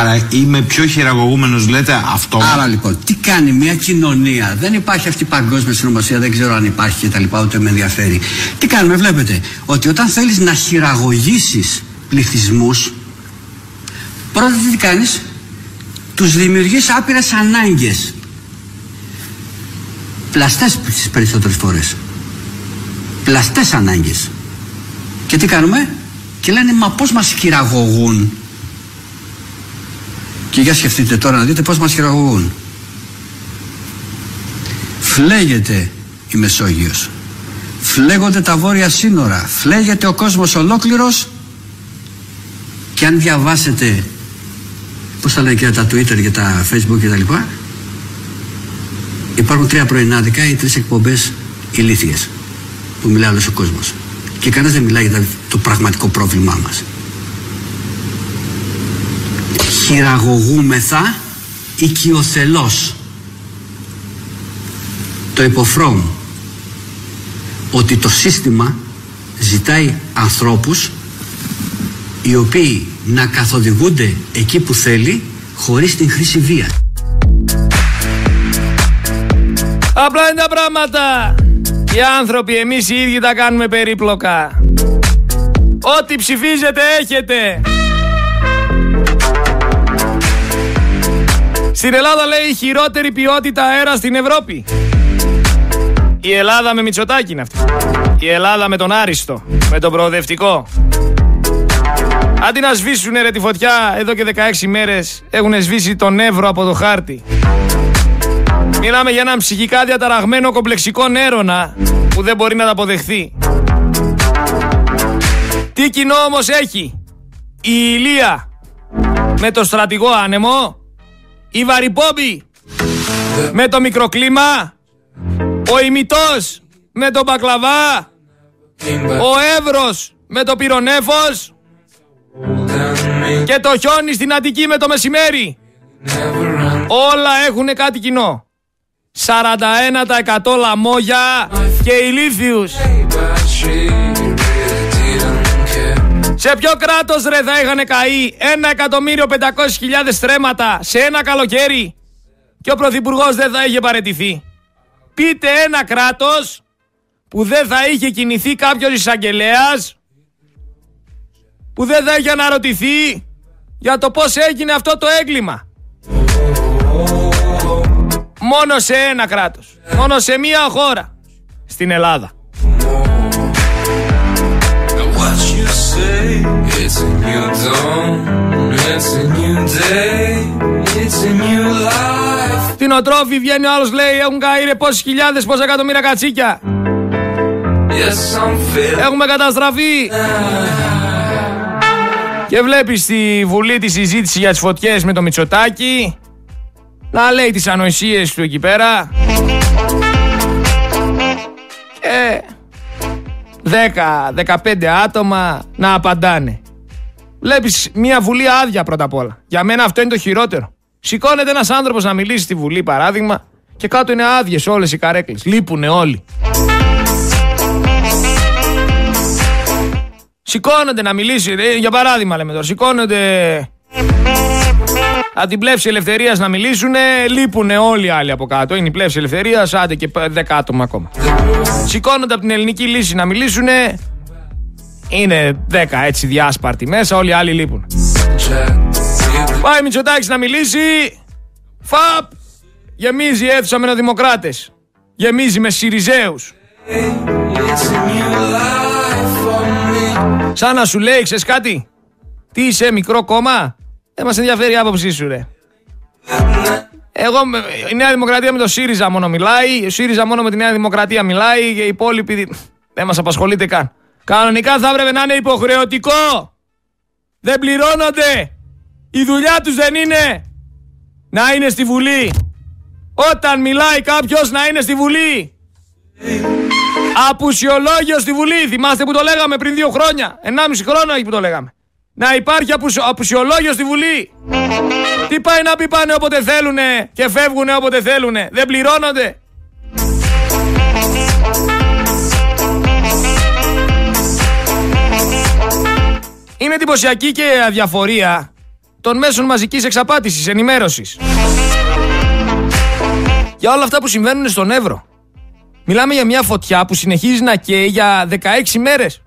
Άρα είμαι πιο χειραγωγούμενος, λέτε αυτό; Άρα λοιπόν, τι κάνει μια κοινωνία; Δεν υπάρχει αυτή η παγκόσμια συνωμοσία, δεν ξέρω αν υπάρχει και τα λοιπά, ούτε με ενδιαφέρει. Τι κάνουμε, βλέπετε, ότι όταν θέλεις να χειραγωγήσεις πληθυσμούς πρώτα τι κάνεις τους δημιουργείς άπειρες ανάγκες. Πλαστές τις περισσότερες φορές. Πλαστές ανάγκες. Και τι κάνουμε; Και λένε μα πως μας χειραγωγούν; Και για σκεφτείτε τώρα να δείτε πως μας χειραγωγούν. Φλέγεται η Μεσόγειος. Φλέγονται τα βόρεια σύνορα. Φλέγεται ο κόσμος ολόκληρος και αν διαβάσετε πώς τα λένε και τα Twitter και τα Facebook και τα λοιπά υπάρχουν τρία πρωινάδικα ή τρεις εκπομπές ηλίθιες που μιλάει όλος ο κόσμος. Και κανένας δεν μιλάει για το πραγματικό πρόβλημά μας. Χειραγωγούμεθα οικειοθελώς. Το υποφρόμ ότι το σύστημα ζητάει ανθρώπους οι οποίοι να καθοδηγούνται εκεί που θέλει χωρίς την χρήση βίας. Απλά είναι τα πράγματα. Οι άνθρωποι εμείς οι ίδιοι τα κάνουμε περίπλοκα. Ό,τι ψηφίζετε έχετε. Στην Ελλάδα λέει η χειρότερη ποιότητα αέρα στην Ευρώπη. Η Ελλάδα με Μητσοτάκη είναι αυτή. Η Ελλάδα με τον Άριστο. Με τον προοδευτικό. Αντί να σβήσουν ρε τη φωτιά εδώ και 16 μέρες έχουν σβήσει τον Εύρο από το χάρτη. Μιλάμε για έναν ψυχικά διαταραγμένο κομπλεξικό νέρονα που δεν μπορεί να τα αποδεχθεί. Τι κοινό όμως έχει η Ηλία με το στρατηγό άνεμο, η Βαρυπόμπη με το μικροκλίμα, ο ημιτός με τον Μπακλαβά, ο Εύρος με το Πυρονέφος και το χιόνι στην Αττική με το μεσημέρι. Όλα έχουν κάτι κοινό. 41% λαμόγια και ηλίθιους. Σε ποιο κράτος ρε θα είχαν καεί 1.500.000 στρέμματα σε ένα καλοκαίρι και ο Πρωθυπουργός δεν θα είχε παρετηθεί. Πείτε ένα κράτος που δεν θα είχε κινηθεί κάποιος εισαγγελέας που δεν θα είχε αναρωτηθεί για το πώς έγινε αυτό το έγκλημα. Μόνο σε ένα κράτος. Μόνο σε μία χώρα. Στην Ελλάδα. Την οτρόφη βγαίνει ο άλλος λέει έχουν καεί πόσες χιλιάδες, πόσα εκατομμύρια κατσίκια. Έχουμε καταστραφεί. Και βλέπεις στη Βουλή τη συζήτηση για τις φωτιές με το Μητσοτάκι να λέει τις ανοησίες του εκεί πέρα. Και 10-15 άτομα να απαντάνε. Βλέπεις μια Βουλή άδεια πρώτα απ' όλα. Για μένα αυτό είναι το χειρότερο. Σηκώνεται ένας άνθρωπος να μιλήσει στη Βουλή παράδειγμα και κάτω είναι άδειες όλες οι καρέκλες. Λείπουνε όλοι. Σηκώνονται να μιλήσει, για παράδειγμα λέμε τώρα, σηκώνονται από την πλεύση ελευθερίας να μιλήσουν, λείπουν όλοι οι άλλοι από κάτω. Είναι η πλεύση ελευθερίας, άντε και 10 άτομα ακόμα. Σηκώνονται από την ελληνική λύση να μιλήσουν, είναι 10 έτσι διάσπαρτοι μέσα, όλοι οι άλλοι λείπουν. Πάει Μητσοτάκης να μιλήσει, φαπ, γεμίζει η αίθουσα με δημοκράτες. Γεμίζει με Σιριζέους. Σαν να σου λέει, ξέρεις κάτι, τι είσαι μικρό κόμμα, δεν μας ενδιαφέρει η άποψή σου, ρε. Εγώ, η Νέα Δημοκρατία με το ΣΥΡΙΖΑ μόνο μιλάει, ο ΣΥΡΙΖΑ μόνο με τη Νέα Δημοκρατία μιλάει και οι υπόλοιποι δεν μας απασχολείται καν. Κανονικά θα έπρεπε να είναι υποχρεωτικό. Δεν πληρώνονται. Η δουλειά τους δεν είναι να είναι στη Βουλή. Όταν μιλάει κάποιος να είναι στη Βουλή. Απουσιολόγιο στη Βουλή. Θυμάστε που το λέγαμε πριν δύο χρόνια. Ενάμιση χρόνο έχει που το λέγαμε να υπάρχει απουσιολόγιο στη Βουλή. Τι πάει να πει πάνε όποτε θέλουνε και φεύγουνε όποτε θέλουνε. Δεν πληρώνονται. Είναι εντυπωσιακή και αδιαφορία των μέσων μαζικής εξαπάτησης, ενημέρωσης. Για όλα αυτά που συμβαίνουν στον Εύρο. Μιλάμε για μια φωτιά που συνεχίζει να καίει για 16 μέρες.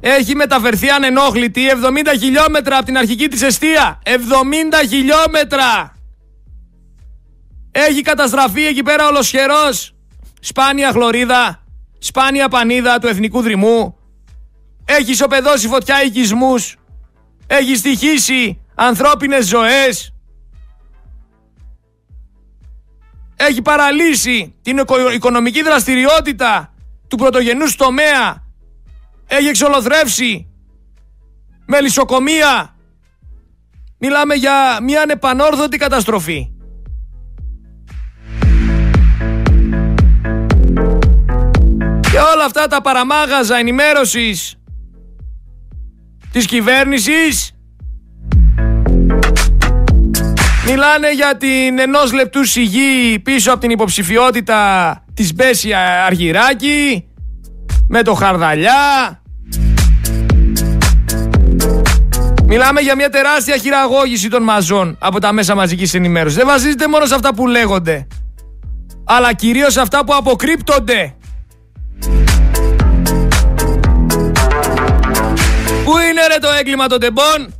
έχει μεταφερθεί ανενόχλητη 70 χιλιόμετρα από την αρχική της αιστεία. 70 χιλιόμετρα! Έχει καταστραφεί εκεί πέρα ολοσχερός. Σπάνια χλωρίδα, σπάνια πανίδα του εθνικού δρυμού. Έχει ισοπεδώσει φωτιά οικισμούς. Έχει στοιχήσει ανθρώπινες ζωές. Έχει παραλύσει την οικονομική δραστηριότητα του πρωτογενούς τομέα. Έχει εξολοθρεύσει με λησοκομεία. Μιλάμε για μια ανεπανόρθωτη καταστροφή. Και όλα αυτά τα παραμάγαζα ενημέρωσης της κυβέρνησης μιλάνε για την ενός λεπτού σιγή πίσω από την υποψηφιότητα της Μπέσια Αργυράκη με το Χαρδαλιά Μιλάμε για μια τεράστια χειραγώγηση των μαζών από τα μέσα μαζικής ενημέρωσης. Δεν βασίζεται μόνο σε αυτά που λέγονται, αλλά κυρίως σε αυτά που αποκρύπτονται. Πού είναι ρε το έγκλημα των τεμπών;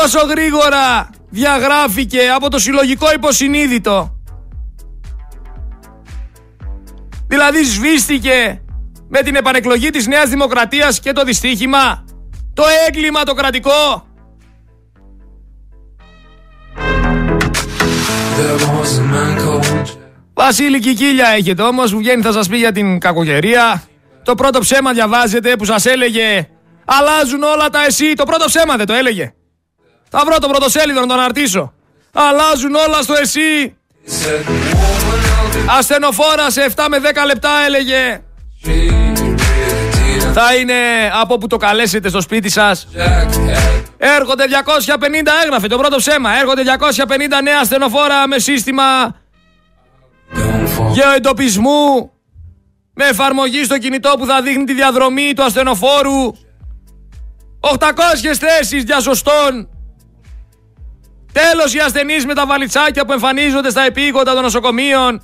Πόσο γρήγορα διαγράφηκε από το συλλογικό υποσυνείδητο Δηλαδή σβήστηκε με την επανεκλογή της Νέας Δημοκρατίας και το δυστύχημα Το έγκλημα το κρατικό Βασίλη Κικίλια έχετε όμως που βγαίνει θα σας πει για την κακογερία το πρώτο ψέμα διαβάζετε που σας έλεγε Αλλάζουν όλα τα εσύ. Το πρώτο ψέμα δεν το έλεγε. Θα βρω το πρωτοσέλιδο να τον αρτήσω. Αλλάζουν όλα στο εσύ. Ασθενοφόρα σε 7 με 10 λεπτά έλεγε. Θα είναι από που το καλέσετε στο σπίτι σας. Έρχονται 250 έγραφε το πρώτο ψέμα. Έρχονται 250 νέα ασθενοφόρα με σύστημα γεωεντοπισμού με εφαρμογή στο κινητό που θα δείχνει τη διαδρομή του ασθενοφόρου 800 θέσεις διασωστών Τέλος οι ασθενείς με τα βαλιτσάκια που εμφανίζονται στα επίγοντα των νοσοκομείων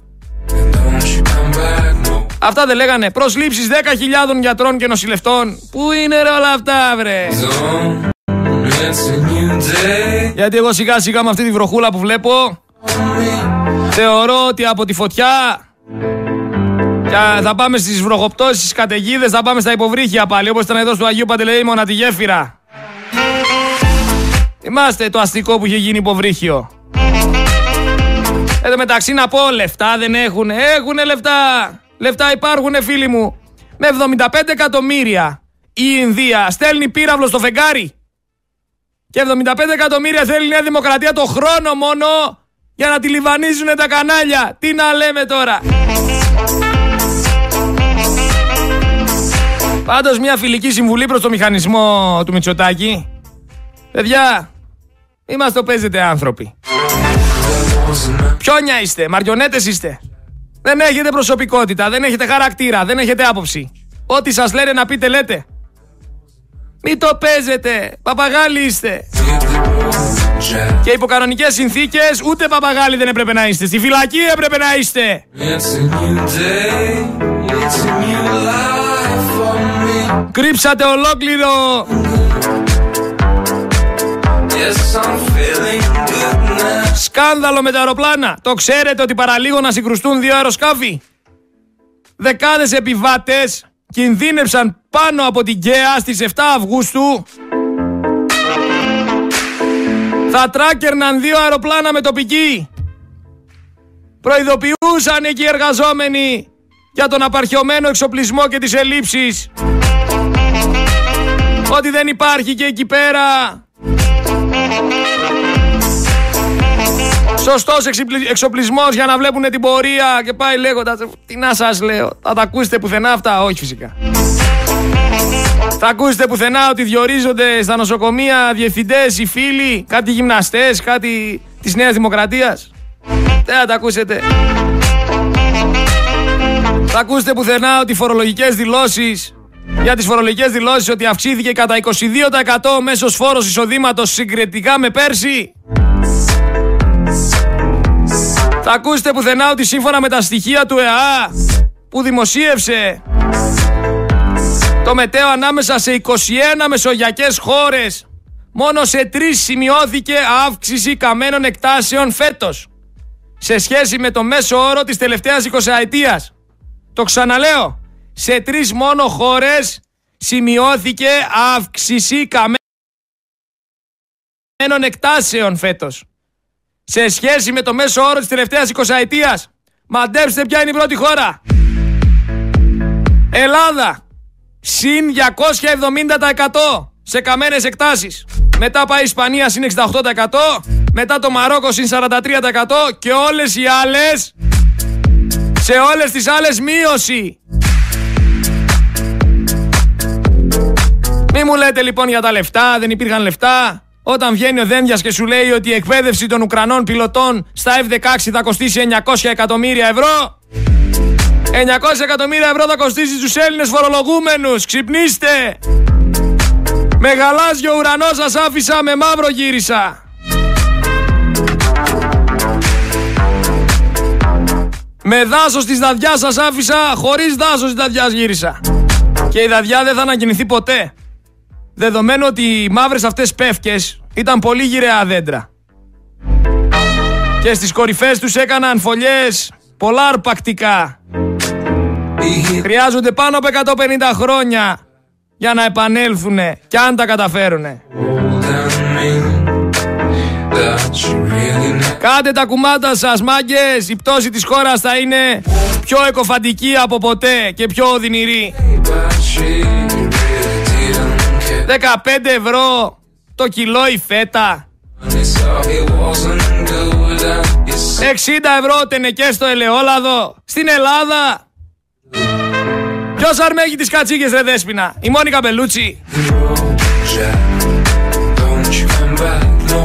Αυτά δεν λέγανε προσλήψεις 10.000 γιατρών και νοσηλευτών Πού είναι ρε όλα αυτά βρε; Γιατί εγώ σιγά σιγά με αυτή τη βροχούλα που βλέπω Θεωρώ ότι από τη φωτιά θα πάμε στις βροχοπτώσεις, στις καταιγίδες, θα πάμε στα υποβρύχια πάλι. Όπως ήταν εδώ στο Αγίου Παντελεήμονα τη γέφυρα. Θυμάστε το αστικό που είχε γίνει υποβρύχιο. Εδώ μεταξύ να πω λεφτά δεν έχουν. Έχουν λεφτά. Λεφτά υπάρχουν φίλοι μου. Με 75 εκατομμύρια η Ινδία στέλνει πύραυλο στο φεγγάρι. Και 75 εκατομμύρια θέλει η Νέα Δημοκρατία το χρόνο μόνο για να τη λιβανίζουν τα κανάλια. Τι να λέμε τώρα. Πάντως μια φιλική συμβουλή προς το μηχανισμό του Μητσοτάκη. Παιδιά, είμαστε το παίζετε άνθρωποι. Πιόνια είστε, μαριονέτες είστε. Δεν έχετε προσωπικότητα, δεν έχετε χαρακτήρα, δεν έχετε άποψη. Ό,τι σας λένε να πείτε λέτε. Μην το παίζετε, παπαγάλοι είστε. Και υπό κανονικέ συνθήκες ούτε παπαγάλοι δεν έπρεπε να είστε. Στη φυλακή έπρεπε να είστε. Κρύψατε ολόκληρο Σκάνδαλο με τα αεροπλάνα Το ξέρετε ότι παραλίγο να συγκρουστούν δύο αεροσκάφη Δεκάδες επιβάτες κινδύνευσαν πάνω από την ΚΕΑ στις 7 Αυγούστου θα τράκερναν δύο αεροπλάνα με τοπική. Προειδοποιούσαν εκεί οι εργαζόμενοι για τον απαρχιωμένο εξοπλισμό και τις ελλείψεις. Ότι δεν υπάρχει και εκεί πέρα Σωστός εξοπλισμός για να βλέπουν την πορεία και πάει λέγοντας Τι να σας λέω, θα τα ακούσετε πουθενά αυτά, όχι φυσικά. Θα ακούσετε πουθενά ότι διορίζονται στα νοσοκομεία διευθυντές, οι φίλοι, κάτι γυμναστές, κάτι της Νέας Δημοκρατίας. Δεν θα τα ακούσετε. Θα ακούσετε πουθενά ότι οι φορολογικές δηλώσεις για τις φορολογικές δηλώσεις ότι αυξήθηκε κατά 22% ο μέσος φόρος εισοδήματος συγκριτικά με πέρσι. Θα ακούσετε πουθενά ότι σύμφωνα με τα στοιχεία του ΕΑ που δημοσίευσε το μετέο ανάμεσα σε 21 μεσογειακές χώρες μόνο σε τρεις σημειώθηκε αύξηση καμένων εκτάσεων φέτος σε σχέση με το μέσο όρο της τελευταίας 20 ετίας. Το ξαναλέω, σε τρεις μόνο χώρες σημειώθηκε αύξηση καμένων εκτάσεων φέτος. Σε σχέση με το μέσο όρο της τελευταίας 20 ετίας. Μαντέψτε ποια είναι η πρώτη χώρα. Ελλάδα. Συν 270% σε καμένες εκτάσεις. Μετά πάει η Ισπανία συν 68%. Μετά το Μαρόκο συν 43% και όλες οι άλλες σε όλες τις άλλες μείωση. Μη μου λέτε λοιπόν για τα λεφτά, δεν υπήρχαν λεφτά. Όταν βγαίνει ο Δένδιας και σου λέει ότι η εκπαίδευση των Ουκρανών πιλωτών στα F-16 θα κοστίσει 900 εκατομμύρια ευρώ. 900 εκατομμύρια ευρώ θα κοστίσει στους Έλληνες φορολογούμενους. Ξυπνήστε. Με γαλάζιο ουρανό σας άφησα, με μαύρο γύρισα. Με δάσος της δαδιά σας άφησα, χωρίς δάσος της δαδιάς γύρισα. Και η δαδιά δεν θα ανακοινηθεί ποτέ. Δεδομένου ότι οι μαύρες αυτές πεύκες ήταν πολύ γυραιά δέντρα. Και στις κορυφές τους έκαναν φωλιές πολλά αρπακτικά. Χρειάζονται πάνω από 150 χρόνια για να επανέλθουν και αν τα καταφέρουνε. Κάντε τα κουμάτα σας μάγκες, η πτώση της χώρας θα είναι πιο εκοφαντική από ποτέ και πιο οδυνηρή. 15 ευρώ το κιλό η φέτα. 60 ευρώ τενεκές στο ελαιόλαδο. Στην Ελλάδα Ποιος αρμέγει τις κατσίκες ρε Δέσποινα, η Μόνικα Μπελούτσι.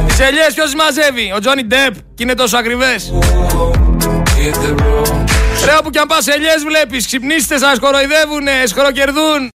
Τις ελιές ποιος μαζεύει, ο Τζόνι Ντεπ και είναι τόσο ακριβές. Ρε όπου κι αν πας ελιές βλέπεις, ξυπνήστε σας κοροϊδεύουνε, σκοροκερδούν.